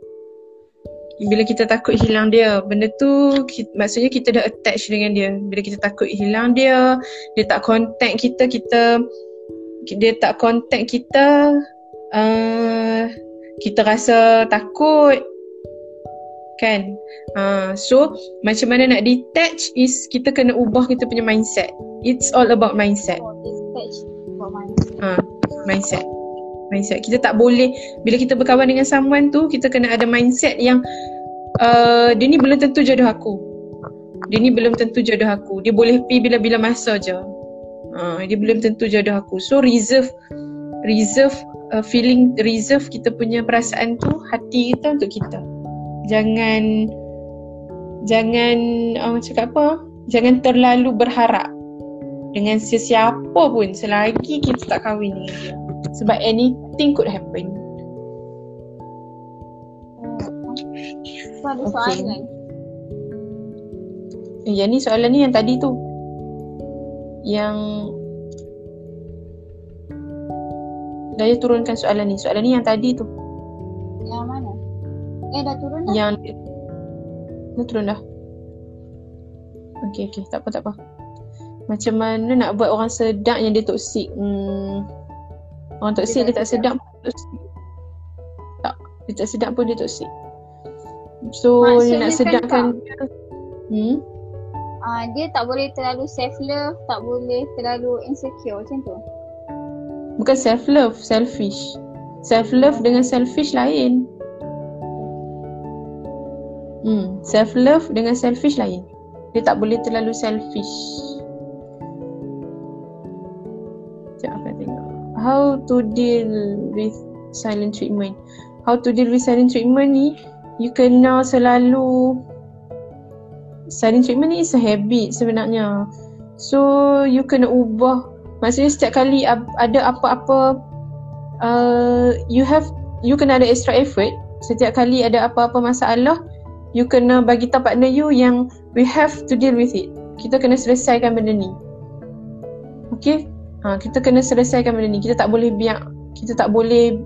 Bila kita takut hilang dia, benda tu ki, maksudnya kita dah attach dengan dia. Bila kita takut hilang dia, dia tak contact kita, kita dia tak contact kita, uh, kita rasa takut, kan? Uh, so macam mana nak detach is kita kena ubah kita punya mindset. It's all about mindset. Oh, detach. Ha, mindset. Mindset. Kita tak boleh bila kita berkawan dengan someone tu kita kena ada mindset yang uh, dia ni belum tentu jodoh aku. Dia ni belum tentu jodoh aku. Dia boleh pi bila-bila masa je. Uh, dia belum tentu jodoh aku. So reserve reserve uh, feeling reserve kita punya perasaan tu hati kita untuk kita. Jangan jangan uh, cakap apa? Jangan terlalu berharap dengan sesiapa pun selagi kita tak kahwin dengan dia. Sebab anything could happen. So ada Okay. soalan. Yang ni soalan ni yang tadi tu. Yang Daya turunkan soalan ni. Soalan ni yang tadi tu. Eh dah turun dah? Yang Dah turun dah. Okay, okay. Tak apa, tak apa. Macam mana nak buat orang sedap yang dia toksik? Hmm. Orang toksik dia, Dia tak sedap pun toksik. Tak. Dia tak sedap pun dia toksik. So, Maksudnya nak kan sedapkan dia. Hmm? Ah, dia tak boleh terlalu self love, tak boleh terlalu insecure macam tu. Bukan self love, selfish. Self love dengan selfish lain. Hmm, self love dengan selfish lain. Dia tak boleh terlalu selfish. Sekejap aku tengok. How to deal with silent treatment. How to deal with silent treatment ni, you kena selalu silent treatment ni is a habit sebenarnya. So you kena ubah Maksudnya setiap kali ada apa-apa uh, you have you kena ada extra effort setiap kali ada apa-apa masalah you kena bagi tahu partner you yang we have to deal with it. Kita kena selesaikan benda ni. Okay? Ha, kita kena selesaikan benda ni. Kita tak boleh biar kita tak boleh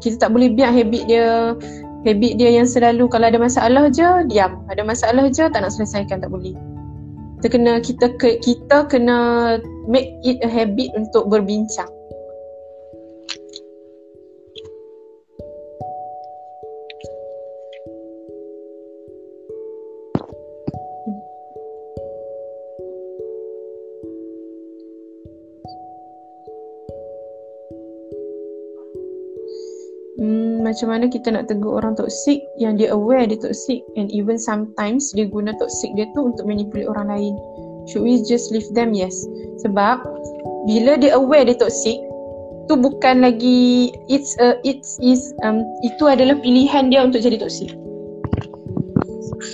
kita tak boleh biar habit dia habit dia yang selalu kalau ada masalah je diam. Ada masalah je tak nak selesaikan tak boleh. Kita kena kita kita kena make it a habit untuk berbincang. Macam mana kita nak tegur orang toksik yang dia aware dia toksik and even sometimes dia guna toksik dia tu untuk manipulate orang lain. Should we just leave them? Yes. Sebab bila dia aware dia toksik tu bukan lagi it's a, it's is um itu adalah pilihan dia untuk jadi toksik.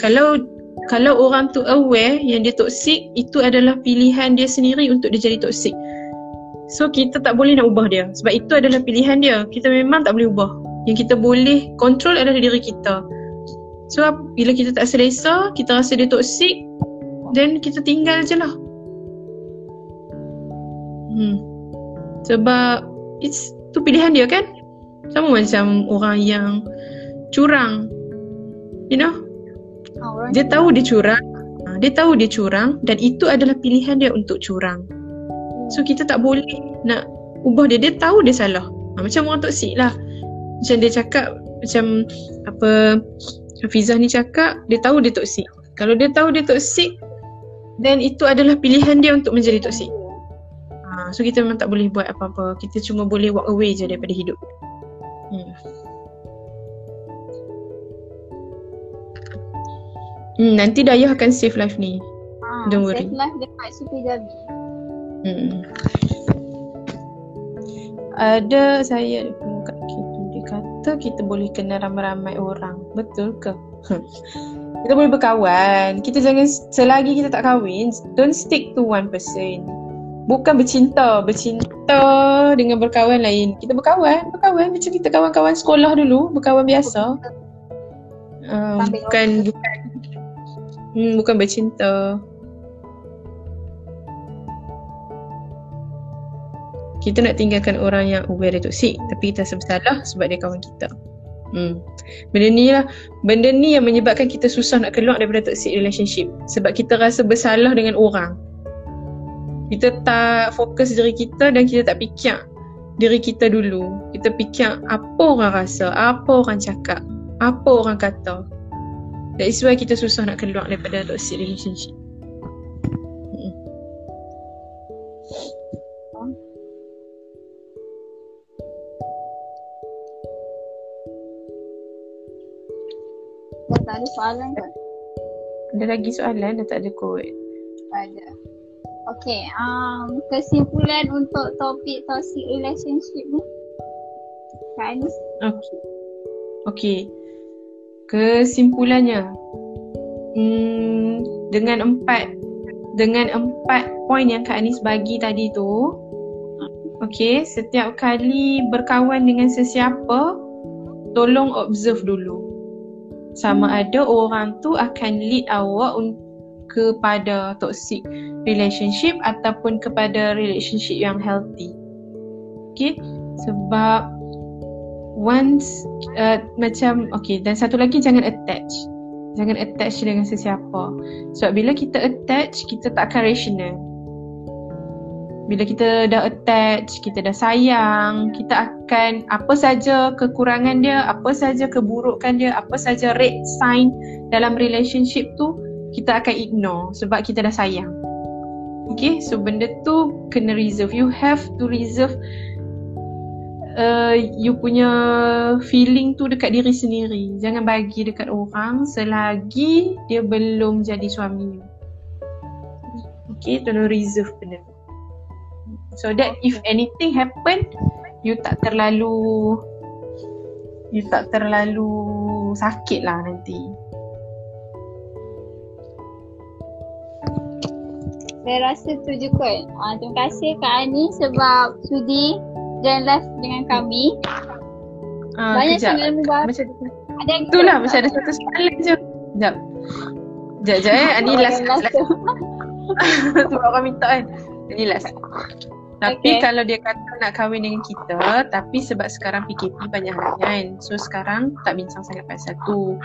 Kalau kalau orang tu aware yang dia toksik itu adalah pilihan dia sendiri untuk dia jadi toksik. So kita tak boleh nak ubah dia sebab itu adalah pilihan dia. Kita memang tak boleh ubah. Yang kita boleh control adalah diri kita. So bila kita tak selesa, kita rasa dia toxic, then kita tinggal je lah. Hmm. Sebab it's tu pilihan dia kan? Sama macam orang yang curang. You know? Oh, dia tahu dia curang. Ha, dia tahu dia curang dan itu adalah pilihan dia untuk curang. So kita tak boleh nak ubah dia. Dia tahu dia salah. Ha, macam orang toksik lah. Macam dia cakap macam apa Hafizah ni cakap dia tahu dia toksik. Kalau dia tahu dia toksik then itu adalah pilihan dia untuk menjadi toksik. Ha, so kita memang tak boleh buat apa-apa. Kita cuma boleh walk away je daripada hidup. Hmm. Hmm, nanti Dayah akan save life ni. Ha, Don't worry. Save life dekat Super Jabi. Hmm. Ada saya dia kata kita boleh kenal ramai-ramai orang. Betul ke? [laughs] kita boleh berkawan. Kita jangan selagi kita tak kahwin, don't stick to one person. Bukan bercinta, bercinta dengan berkawan lain. Kita berkawan, berkawan macam kita kawan-kawan sekolah dulu, berkawan biasa. Uh, bukan bukan Hmm, bukan bercinta. Kita nak tinggalkan orang yang very toxic tapi kita rasa bersalah sebab dia kawan kita. Hmm. Benda ni lah, benda ni yang menyebabkan kita susah nak keluar daripada toxic relationship sebab kita rasa bersalah dengan orang. Kita tak fokus diri kita dan kita tak fikir diri kita dulu. Kita fikir apa orang rasa, apa orang cakap, apa orang kata. That is why kita susah nak keluar daripada toxic relationship. Hmm. Dah tak ada soalan ke? Ada lagi soalan dah tak ada kot. Ada. Okay, um, kesimpulan untuk topik toxic relationship ni? Kak Anis? Okay. Okay kesimpulannya hmm, dengan empat dengan empat poin yang Kak Anis bagi tadi tu Okay, setiap kali berkawan dengan sesiapa tolong observe dulu sama ada orang tu akan lead awak kepada toxic relationship ataupun kepada relationship yang healthy. Okay, sebab once uh, macam okay dan satu lagi jangan attach. Jangan attach dengan sesiapa. Sebab bila kita attach kita tak akan rational bila kita dah attach kita dah sayang kita akan apa saja kekurangan dia apa saja keburukan dia apa saja red sign dalam relationship tu kita akan ignore sebab kita dah sayang Okay, so benda tu kena reserve. You have to reserve uh, you punya feeling tu dekat diri sendiri. Jangan bagi dekat orang selagi dia belum jadi suami you. Okay, tolong reserve benda tu. So that if anything happen, you tak terlalu you tak terlalu sakit lah nanti. Saya rasa tu je kot. Uh, terima kasih Kak Ani sebab sudi join live dengan kami. Uh, Banyak kejap. soalan mudah. Macam ada yang Itulah macam ada satu soalan je. Sekejap. Sekejap, sekejap eh. Ini last. last. [laughs] Sebab orang minta kan. Ini last. Tapi okay. kalau dia kata nak kahwin dengan kita Tapi sebab sekarang PKP banyak halangan So sekarang tak bincang sangat pasal tu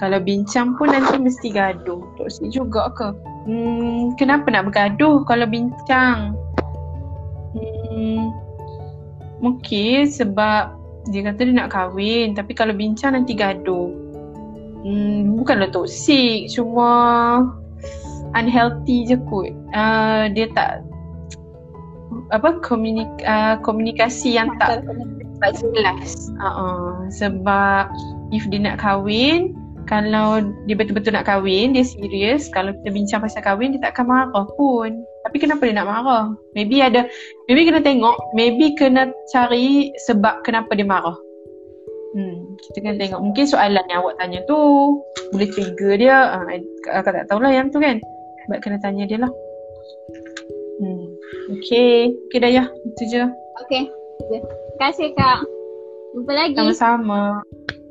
Kalau bincang pun nanti mesti gaduh Toksik juga ke? Hmm, kenapa nak bergaduh kalau bincang? Hmm, Mungkin sebab dia kata dia nak kahwin tapi kalau bincang nanti gaduh. Hmm, bukanlah toksik cuma unhealthy je kot. Uh, dia tak apa komunik, uh, komunikasi yang tak tak jelas. Uh-uh. Sebab if dia nak kahwin kalau dia betul-betul nak kahwin, dia serius. Kalau kita bincang pasal kahwin, dia tak akan marah pun. Tapi kenapa dia nak marah? Maybe ada, maybe kena tengok, maybe kena cari sebab kenapa dia marah. Hmm, kita kena tengok. Mungkin soalan yang awak tanya tu boleh trigger dia. Uh, kakak tak tahulah yang tu kan. Sebab kena tanya dia lah. Okay. Okay dah ya. Itu je. Okay. Terima kasih Kak. Jumpa lagi. Sama-sama.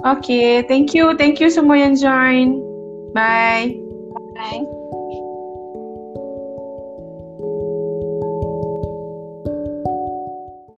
Okay. Thank you. Thank you semua yang join. Bye. Bye.